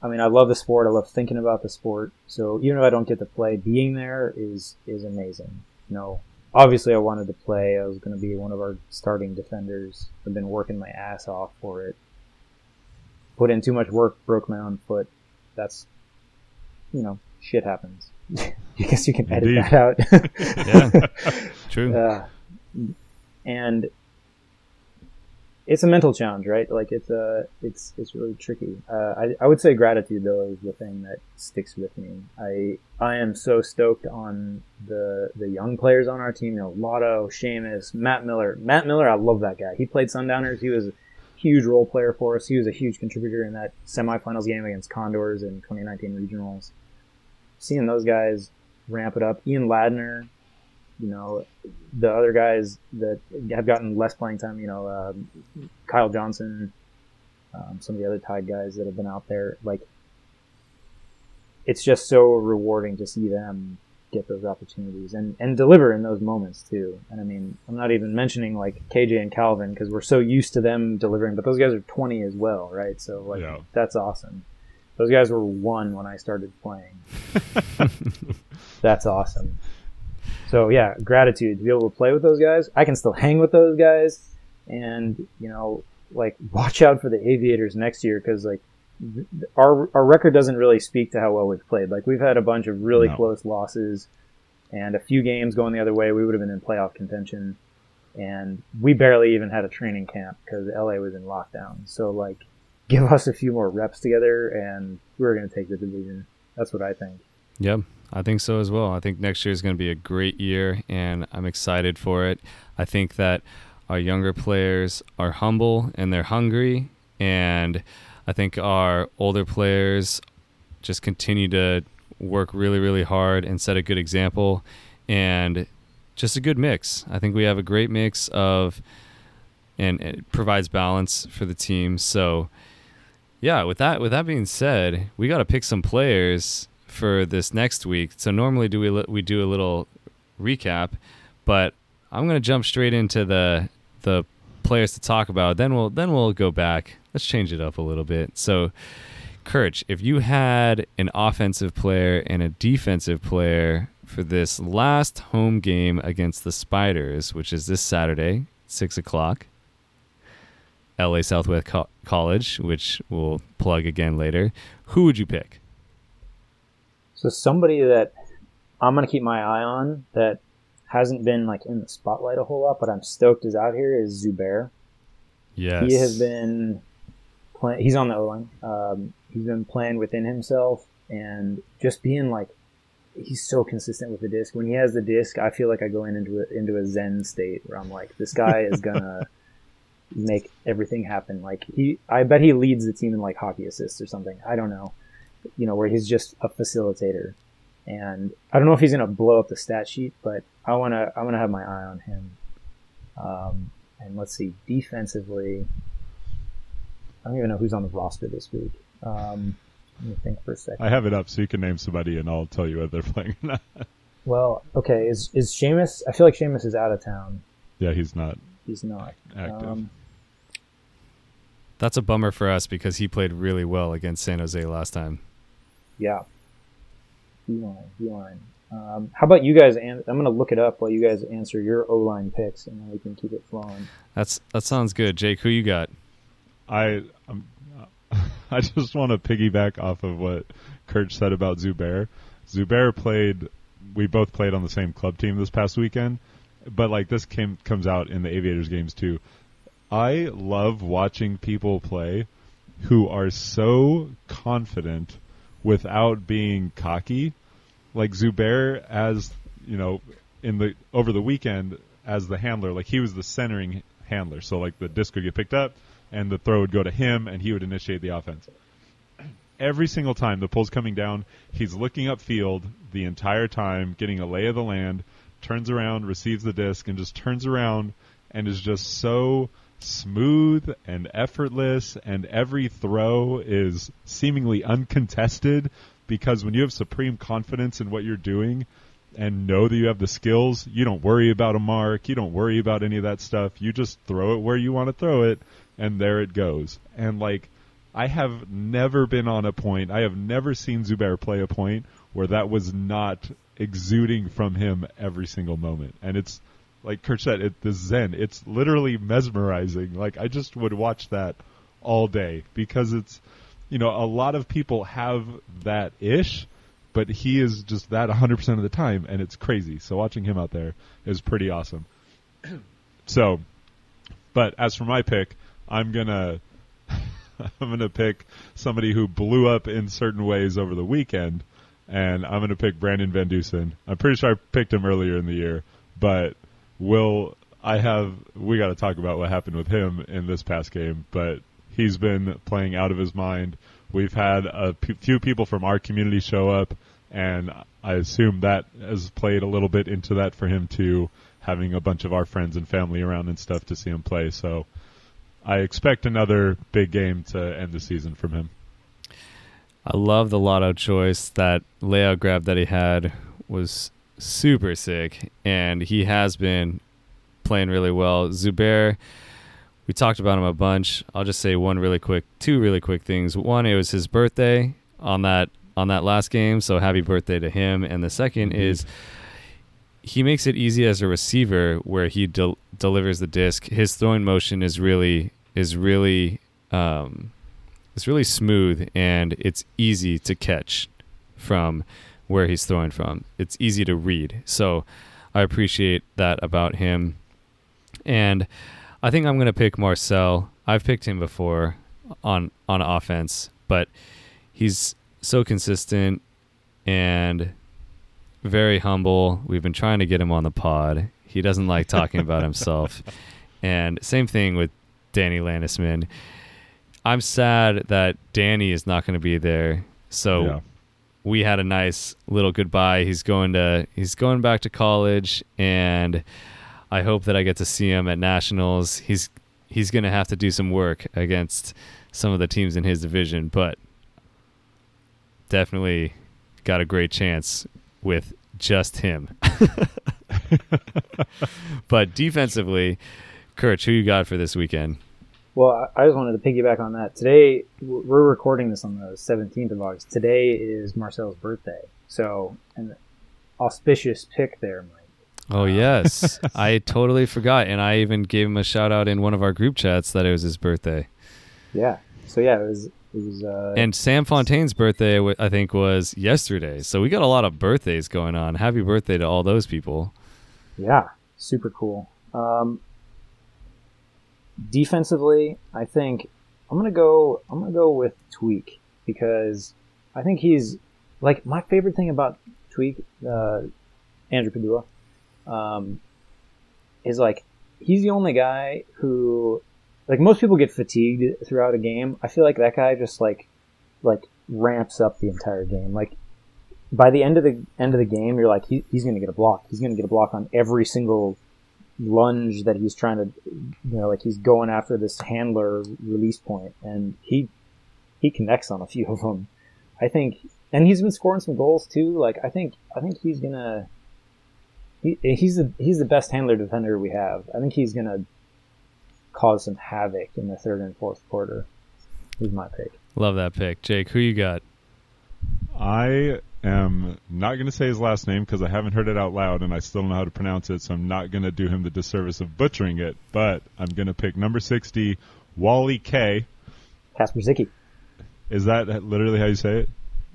[SPEAKER 5] I mean, I love the sport. I love thinking about the sport. So even if I don't get to play, being there is is amazing. You know, obviously I wanted to play. I was going to be one of our starting defenders. I've been working my ass off for it. Put in too much work, broke my own foot. That's, you know, shit happens. I guess you can edit
[SPEAKER 3] Indeed.
[SPEAKER 5] that out.
[SPEAKER 4] yeah, true.
[SPEAKER 5] Uh, and it's a mental challenge, right? Like it's a, it's it's really tricky. Uh, I I would say gratitude though is the thing that sticks with me. I I am so stoked on the the young players on our team. You know, Lotto, Seamus, Matt Miller. Matt Miller, I love that guy. He played Sundowners. He was a huge role player for us. He was a huge contributor in that semifinals game against Condors in 2019 regionals. Seeing those guys ramp it up. Ian Ladner, you know, the other guys that have gotten less playing time, you know, um, Kyle Johnson, um, some of the other Tide guys that have been out there, like, it's just so rewarding to see them get those opportunities and, and deliver in those moments too. And I mean, I'm not even mentioning like KJ and Calvin because we're so used to them delivering, but those guys are 20 as well, right? So like,
[SPEAKER 3] Yeah.
[SPEAKER 5] that's awesome. Those guys were one when I started playing. that's awesome. So yeah, gratitude to be able to play with those guys. I can still hang with those guys, and you know, like watch out for the Aviators next year because like th- our our record doesn't really speak to how well we've played. Like we've had a bunch of really
[SPEAKER 3] No.
[SPEAKER 5] close losses. and a few games going the other way, we would have been in playoff contention. And we barely even had a training camp because LA was in lockdown. So like, give us a few more reps together, and we're going to take the division. That's what I think.
[SPEAKER 4] Yep, I think so as well. I think next year is going to be a great year, and I'm excited for it. I think that our younger players are humble and they're hungry, and I think our older players just continue to work really, really hard and set a good example, and just a good mix. I think we have a great mix of, and it provides balance for the team. So, yeah, with that with that being said, we got to pick some players for this next week. So normally do we we do a little recap, but I'm gonna jump straight into the the players to talk about. Then we'll then we'll go back. Let's change it up a little bit. So, Kirch, if you had an offensive player and a defensive player for this last home game against the Spiders, which is this Saturday, six o'clock, LA Southwest Co- College, which we'll plug again later, who would you pick?
[SPEAKER 5] So somebody that I'm gonna keep my eye on that hasn't been like in the spotlight a whole lot, but I'm stoked is out here is Zubair.
[SPEAKER 4] Yes.
[SPEAKER 5] He has been playing. He's on the O line. Um, he's been playing within himself and just being like he's so consistent with the disc. When he has the disc, I feel like I go in into a, into a zen state where I'm like, this guy is gonna make everything happen. Like he, I bet he leads the team in like hockey assists or something. I don't know, you know, where he's just a facilitator. And I don't know if he's gonna blow up the stat sheet, but I wanna, I wanna have my eye on him. Um, and let's see, defensively, I don't even know who's on the roster this week. Um, let me think for a second.
[SPEAKER 3] I have it up so you can name somebody and I'll tell you whether they're playing or not.
[SPEAKER 5] Well, okay, is is Seamus? I feel like Seamus is out of town.
[SPEAKER 3] yeah, he's not
[SPEAKER 5] He's not
[SPEAKER 3] active.
[SPEAKER 5] Um,
[SPEAKER 4] That's a bummer for us because he played really well against San Jose last time.
[SPEAKER 5] Yeah. Beeline, beeline. Um, how about you guys? An- I'm gonna look it up while you guys answer your O line picks, and then we can keep it flowing.
[SPEAKER 4] That's that sounds good. Jake, who you got?
[SPEAKER 3] I um, I just want to piggyback off of what Kirch said about Zubair. Zubair played. We both played on the same club team this past weekend, but like this came comes out in the Aviators games too. I love watching people play who are so confident without being cocky. Like Zubair as you know in the over the weekend as the handler, like he was the centering handler. So like the disc would get picked up and the throw would go to him and he would initiate the offense. Every single time the pull's coming down, he's looking upfield the entire time, getting a lay of the land, turns around, receives the disc, and just turns around and is just so smooth and effortless and every throw is seemingly uncontested because when you have supreme confidence in what you're doing and know that you have the skills, you don't worry about a mark, you don't worry about any of that stuff. You just throw it where you want to throw it and there it goes. And like I have never been on a point, I have never seen Zubair play a point where that was not exuding from him every single moment. And it's like Kirch said, it the Zen. It's literally mesmerizing. Like I just would watch that all day because it's you know, a lot of people have that ish, but he is just that 100% of the time, and it's crazy. So watching him out there is pretty awesome. so, but as for my pick, I'm gonna I'm gonna pick somebody who blew up in certain ways over the weekend, and I'm gonna pick Brandon Van Dusen. I'm pretty sure I picked him earlier in the year, but will I have we got to talk about what happened with him in this past game, but he's been playing out of his mind. We've had a p- few people from our community show up, and I assume that has played a little bit into that for him too, having a bunch of our friends and family around and stuff to see him play. So I expect another big game to end the season from him.
[SPEAKER 4] I love the lotto choice. That layout grab that he had was super sick, and he has been playing really well. Zubair, we talked about him a bunch. I'll just say one really quick, two really quick things. One, it was his birthday on that on that last game, so happy birthday to him. And the 2nd is he makes it easy as a receiver where he del- delivers the disc. His throwing motion is really is really um, it's really smooth and it's easy to catch from where he's throwing from. It's easy to read. So I appreciate that about him. And I think I'm going to pick Marcel. I've picked him before on on offense, but he's so consistent and very humble. We've been trying to get him on the pod. He doesn't like talking about himself. And same thing with Danny Landesman. I'm sad that Danny is not going to be there. So
[SPEAKER 3] Yeah.
[SPEAKER 4] We had a nice little goodbye. He's going to he's going back to college and I hope that I get to see him at nationals. He's he's going to have to do some work against some of the teams in his division, but definitely got a great chance with just him. but defensively, Kirch, who you got for this weekend?
[SPEAKER 5] Well, I I just wanted to piggyback on that. Today, we're recording this on the 17th of August. Today is Marcel's birthday. So, an auspicious pick there, Mike.
[SPEAKER 4] Oh yes, I totally forgot, and I even gave him a shout out in one of our group chats that it was his birthday.
[SPEAKER 5] Yeah. So, yeah, it was, it was, uh,
[SPEAKER 4] And Sam Fontaine's birthday, I think, was yesterday. So we got a lot of birthdays going on. Happy birthday to all those people.
[SPEAKER 5] Yeah, super cool. Um, defensively, I think I'm gonna go. I'm gonna go with Tweak because I think he's like my favorite thing about Tweak, uh, Andrew Padua, um, is like he's the only guy who, like most people get fatigued throughout a game. I feel like that guy just like, like ramps up the entire game. Like by the end of the end of the game, you're like, he, he's going to get a block. He's going to get a block on every single lunge that he's trying to, you know, like he's going after this handler release point, and he he connects on a few of them. I think, and he's been scoring some goals too. Like I think I think he's gonna. He, he's the he's the best handler defender we have. I think he's gonna cause some havoc in the third and fourth quarter. He's my pick.
[SPEAKER 4] Love that pick, Jake. Who you got?
[SPEAKER 3] I am not going to say his last name because I haven't heard it out loud and I still don't know how to pronounce it, so I'm not going to do him the disservice of butchering it. But I'm going to pick number 60, Wally K.
[SPEAKER 5] Casper Zicki.
[SPEAKER 3] Is that literally how you say it?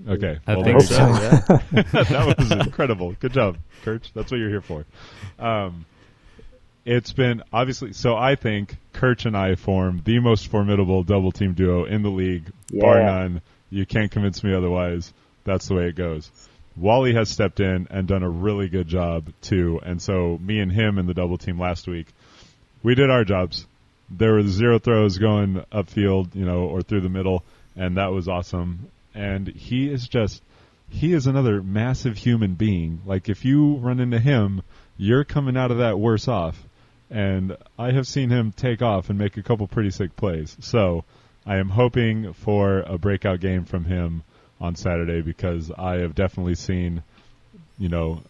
[SPEAKER 3] Okay.
[SPEAKER 4] I
[SPEAKER 3] well,
[SPEAKER 4] think
[SPEAKER 3] there
[SPEAKER 4] so. Yeah.
[SPEAKER 3] that was incredible. Good job, Kirch. That's what you're here for. Um, it's been obviously so. I think Kirch and I form the most formidable double team duo in the league, bar none. You can't convince me otherwise. That's the way it goes. Wally has stepped in and done a really good job too. And so me and him in the double team last week, we did our jobs. There were zero throws going upfield, you know, or through the middle, and that was awesome. And he is just he is another massive human being. Like if you run into him, you're coming out of that worse off. And I have seen him take off and make a couple pretty sick plays. So I am hoping for a breakout game from him on Saturday because I have definitely seen, you know,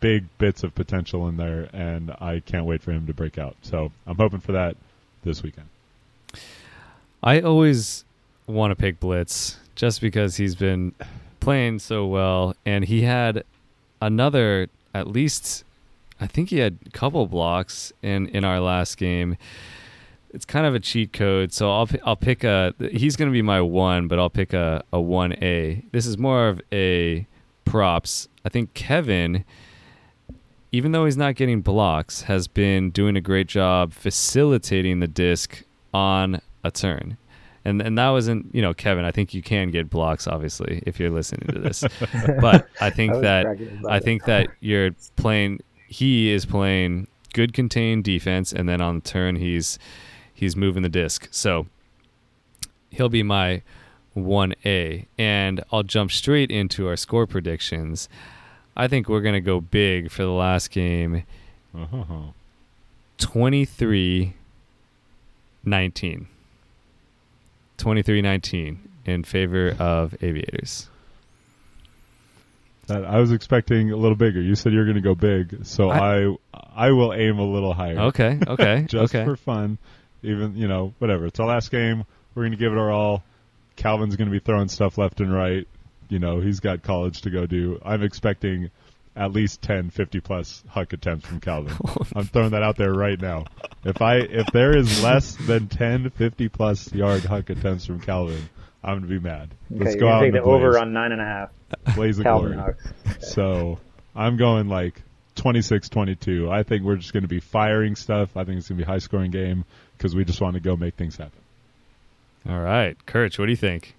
[SPEAKER 3] big bits of potential in there, and I can't wait for him to break out. So I'm hoping for that this weekend.
[SPEAKER 4] I always want to pick Blitz just because he's been playing so well, and he had another at least. I think he had a couple blocks in in our last game. It's kind of a cheat code, so I'll I'll pick a. He's going to be my one, but I'll pick a a one A. This is more of a props. I think Kevin, even though he's not getting blocks, has been doing a great job facilitating the disc on a turn. And and that wasn't, you know, Kevin, I think you can get blocks obviously if you're listening to this. but I think
[SPEAKER 5] I
[SPEAKER 4] that I
[SPEAKER 5] it.
[SPEAKER 4] think that you're playing he is playing good contained defense and then on the turn he's he's moving the disc. So he'll be my 1A and I'll jump straight into our score predictions. I think we're going to go big for the last game.
[SPEAKER 3] Oh,
[SPEAKER 4] 23 19. 23 19 in favor of Aviators.
[SPEAKER 3] that I was expecting a little bigger. You said you were going to go big, so I,
[SPEAKER 4] I-
[SPEAKER 3] I will aim a little higher.
[SPEAKER 4] Okay, okay,
[SPEAKER 3] just
[SPEAKER 4] okay.
[SPEAKER 3] for fun. Even you know, whatever. It's our last game. We're going to give it our all. Calvin's going to be throwing stuff left and right. You know, he's got college to go do. I'm expecting at least 10, 50 plus huck attempts from Calvin. I'm throwing that out there right now. If I if there is less than 10, 50 plus yard huck attempts from Calvin, I'm gonna be mad.
[SPEAKER 5] Okay,
[SPEAKER 3] Let's go
[SPEAKER 5] gonna
[SPEAKER 3] out
[SPEAKER 5] take
[SPEAKER 3] in
[SPEAKER 5] the
[SPEAKER 3] the blaze,
[SPEAKER 5] over on nine and a half.
[SPEAKER 3] blaze of
[SPEAKER 5] Calvin
[SPEAKER 3] glory.
[SPEAKER 5] Hawks.
[SPEAKER 3] So I'm going like 26-22. I think we're just going to be firing stuff. I think it's going to be a high scoring game because we just want to go make things happen.
[SPEAKER 4] All right, Kirch, what do you think?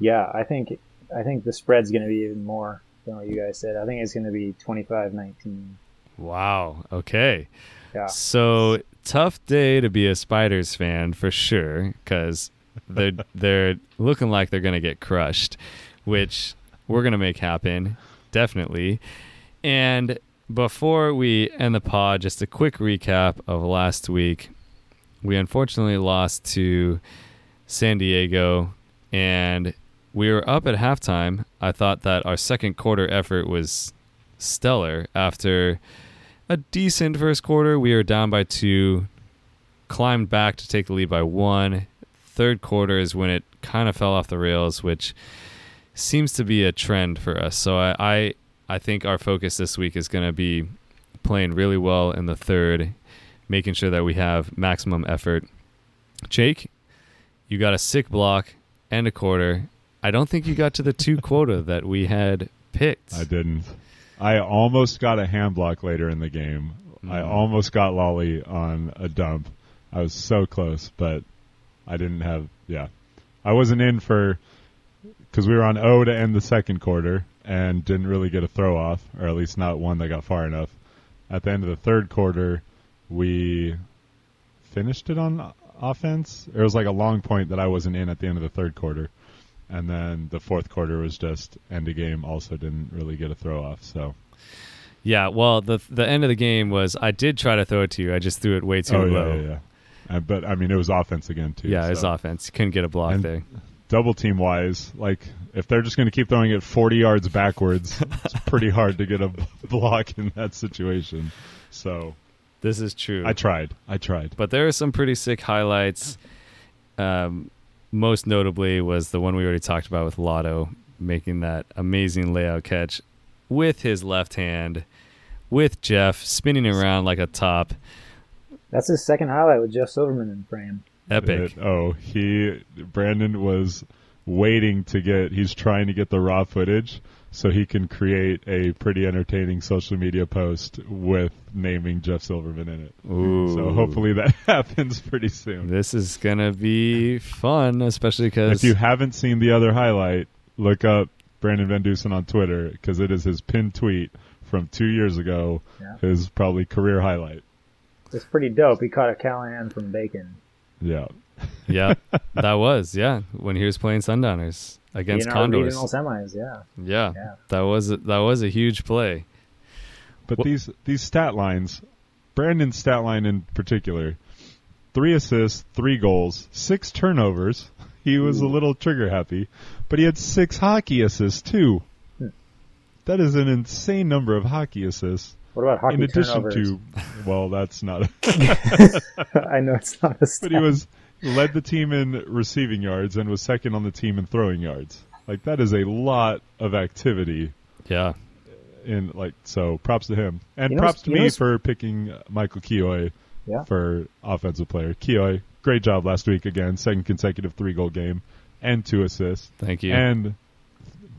[SPEAKER 5] Yeah, I think I think the spread's going to be even more than what you guys said. I think it's going to be 25-19.
[SPEAKER 4] Wow. Okay.
[SPEAKER 5] Yeah.
[SPEAKER 4] So tough day to be a Spiders fan for sure, because they're they're looking like they're gonna get crushed, which we're gonna make happen, definitely. And before we end the pod, just a quick recap of last week. We unfortunately lost to San Diego, and we were up at halftime. I thought that our second quarter effort was stellar after a decent first quarter. We were down by two, climbed back to take the lead by one. Third quarter is when it kind of fell off the rails, which seems to be a trend for us. So I, I, I think our focus this week is going to be playing really well in the third, making sure that we have maximum effort. Jake, you got a sick block and a quarter. I don't think you got to the two quota that we had picked.
[SPEAKER 3] I didn't. I almost got a hand block later in the game. I
[SPEAKER 4] Mhm.
[SPEAKER 3] almost got Lolly on a dump. I was so close, but I didn't have. Yeah, I wasn't in for because we were on O to end the second quarter and didn't really get a throw off, or at least not one that got far enough. At the end of the third quarter, we finished it on offense. It was like a long point that I wasn't in at the end of the third quarter. And then the fourth quarter was just end of game. Also didn't really get a throw off. So
[SPEAKER 4] Yeah, well, the the end of the game was I did try to throw it to you. I just threw it way too
[SPEAKER 3] oh
[SPEAKER 4] low.
[SPEAKER 3] yeah, yeah, yeah. Uh, but I mean, it was offense again too.
[SPEAKER 4] Yeah,
[SPEAKER 3] so.
[SPEAKER 4] offense. You couldn't get a block
[SPEAKER 3] And-
[SPEAKER 4] there.
[SPEAKER 3] Double team wise, like if they're just going to keep throwing it 40 yards backwards, it's pretty hard to get a block in that situation. So
[SPEAKER 4] This is true.
[SPEAKER 3] I tried. I tried.
[SPEAKER 4] but there are some pretty sick highlights. Um, most notably was the one we already talked about with Lotto making that amazing layout catch with his left hand, with Jeff spinning around like a top.
[SPEAKER 5] That's his second highlight with Jeff Silverman in frame.
[SPEAKER 4] Epic.
[SPEAKER 3] It- oh, he Brandon was waiting to get. He's trying to get the raw footage so he can create a pretty entertaining social media post with naming Jeff Silverman in it.
[SPEAKER 4] Ooh.
[SPEAKER 3] So hopefully that happens pretty soon.
[SPEAKER 4] This is gonna be fun, especially because
[SPEAKER 3] If you haven't seen the other highlight, look up Brandon Van Dusen on Twitter because it is his pinned tweet from two years ago.
[SPEAKER 5] Yeah.
[SPEAKER 3] His probably career highlight.
[SPEAKER 5] It's pretty dope. He caught a Callahan from Bacon.
[SPEAKER 3] Yeah.
[SPEAKER 4] yeah, that was yeah when he was playing Sundowners against
[SPEAKER 5] in our
[SPEAKER 4] Condors.
[SPEAKER 5] regional semis, yeah.
[SPEAKER 4] Yeah,
[SPEAKER 5] Yeah.
[SPEAKER 4] that was a, that was a huge play.
[SPEAKER 3] But
[SPEAKER 4] Wha-
[SPEAKER 3] these these stat lines, Brandon's stat line in particular, three assists, three goals, six turnovers. He was a little trigger happy, but he had six hockey assists too.
[SPEAKER 5] Hmm.
[SPEAKER 3] That is an insane number of hockey assists.
[SPEAKER 5] What about hockey
[SPEAKER 3] in addition
[SPEAKER 5] turnovers?
[SPEAKER 3] to, well, that's not.
[SPEAKER 5] I know it's not a stat.
[SPEAKER 3] but he was led the team in receiving yards and was second on the team in throwing yards. Like that is a lot of activity
[SPEAKER 4] Yeah,
[SPEAKER 3] in like so props to him and
[SPEAKER 5] You know-
[SPEAKER 3] props to
[SPEAKER 5] you know
[SPEAKER 3] me for picking Michael Keoy
[SPEAKER 5] Yeah.
[SPEAKER 3] for offensive player. Keoy, great job last week again, second consecutive three goal game and two assists
[SPEAKER 4] thank you.
[SPEAKER 3] and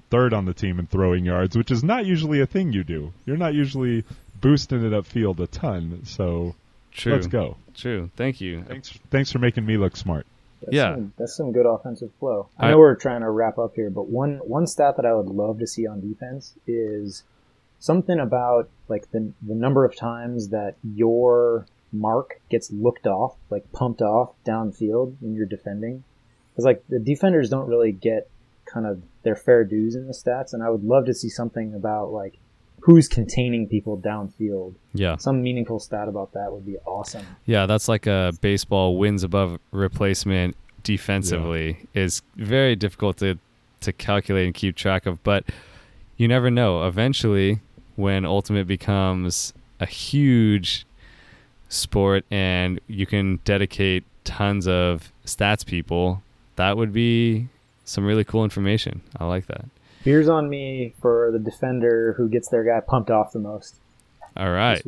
[SPEAKER 3] third on the team in throwing yards, which is not usually a thing you do. You're not usually boosting it upfield a ton. So
[SPEAKER 4] True.
[SPEAKER 3] let's go.
[SPEAKER 4] True. Thank you.
[SPEAKER 3] Thanks thanks for making me look smart.
[SPEAKER 5] That's
[SPEAKER 4] Yeah.
[SPEAKER 5] some, that's some good offensive flow. I,
[SPEAKER 4] I-
[SPEAKER 5] know we're trying to wrap up here, but one one stat that I would love to see on defense is something about like the the number of times that your mark gets looked off, like pumped off downfield when you're defending. Because like the defenders don't really get kind of their fair dues in the stats, and I would love to see something about like who's containing people downfield.
[SPEAKER 4] Yeah.
[SPEAKER 5] Some meaningful stat about that would be awesome.
[SPEAKER 4] Yeah, that's like a baseball wins above replacement defensively is very difficult to to calculate and keep track of, but you never know. Eventually, when ultimate becomes a huge sport and you can dedicate tons of stats people, that would be some really cool information. I like that.
[SPEAKER 5] Beers on me for the defender who gets their guy pumped off the most.
[SPEAKER 4] All right.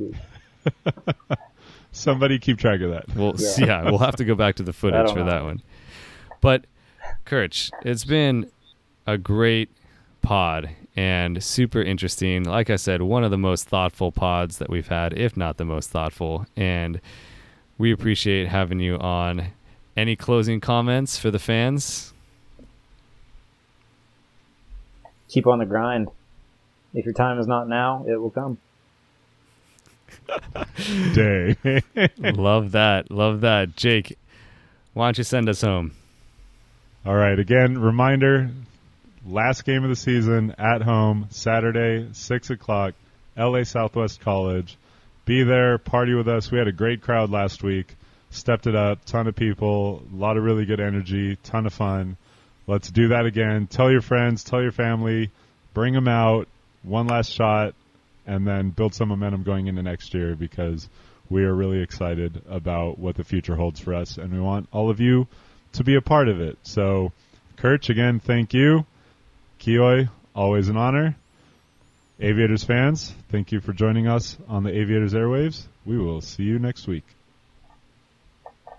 [SPEAKER 3] Somebody keep track of that.
[SPEAKER 4] Well,
[SPEAKER 5] Yeah.
[SPEAKER 4] yeah. we'll have to go back to the footage for
[SPEAKER 5] know.
[SPEAKER 4] that one. But Kirch, it's been a great pod and super interesting. Like I said, one of the most thoughtful pods that we've had, if not the most thoughtful. And we appreciate having you on. Any closing comments for the fans?
[SPEAKER 5] Keep on the grind. If your time is not now, it will come.
[SPEAKER 3] Day.
[SPEAKER 4] Love that. Love that. Jake, why don't you send us home?
[SPEAKER 3] All right. Again, reminder: last game of the season at home, Saturday, six o'clock, L.A. Southwest College. Be there, party with us. We had a great crowd last week. Stepped it up. Ton of people. A lot of really good energy. Ton of fun. Let's do that again. Tell your friends. Tell your family. Bring them out. One last shot, and then build some momentum going into next year because we are really excited about what the future holds for us, and we want all of you to be a part of it. So, Kirch, again, thank you. Kioi, always an honor. Aviators fans, thank you for joining us on the Aviators Airwaves. We will see you next week.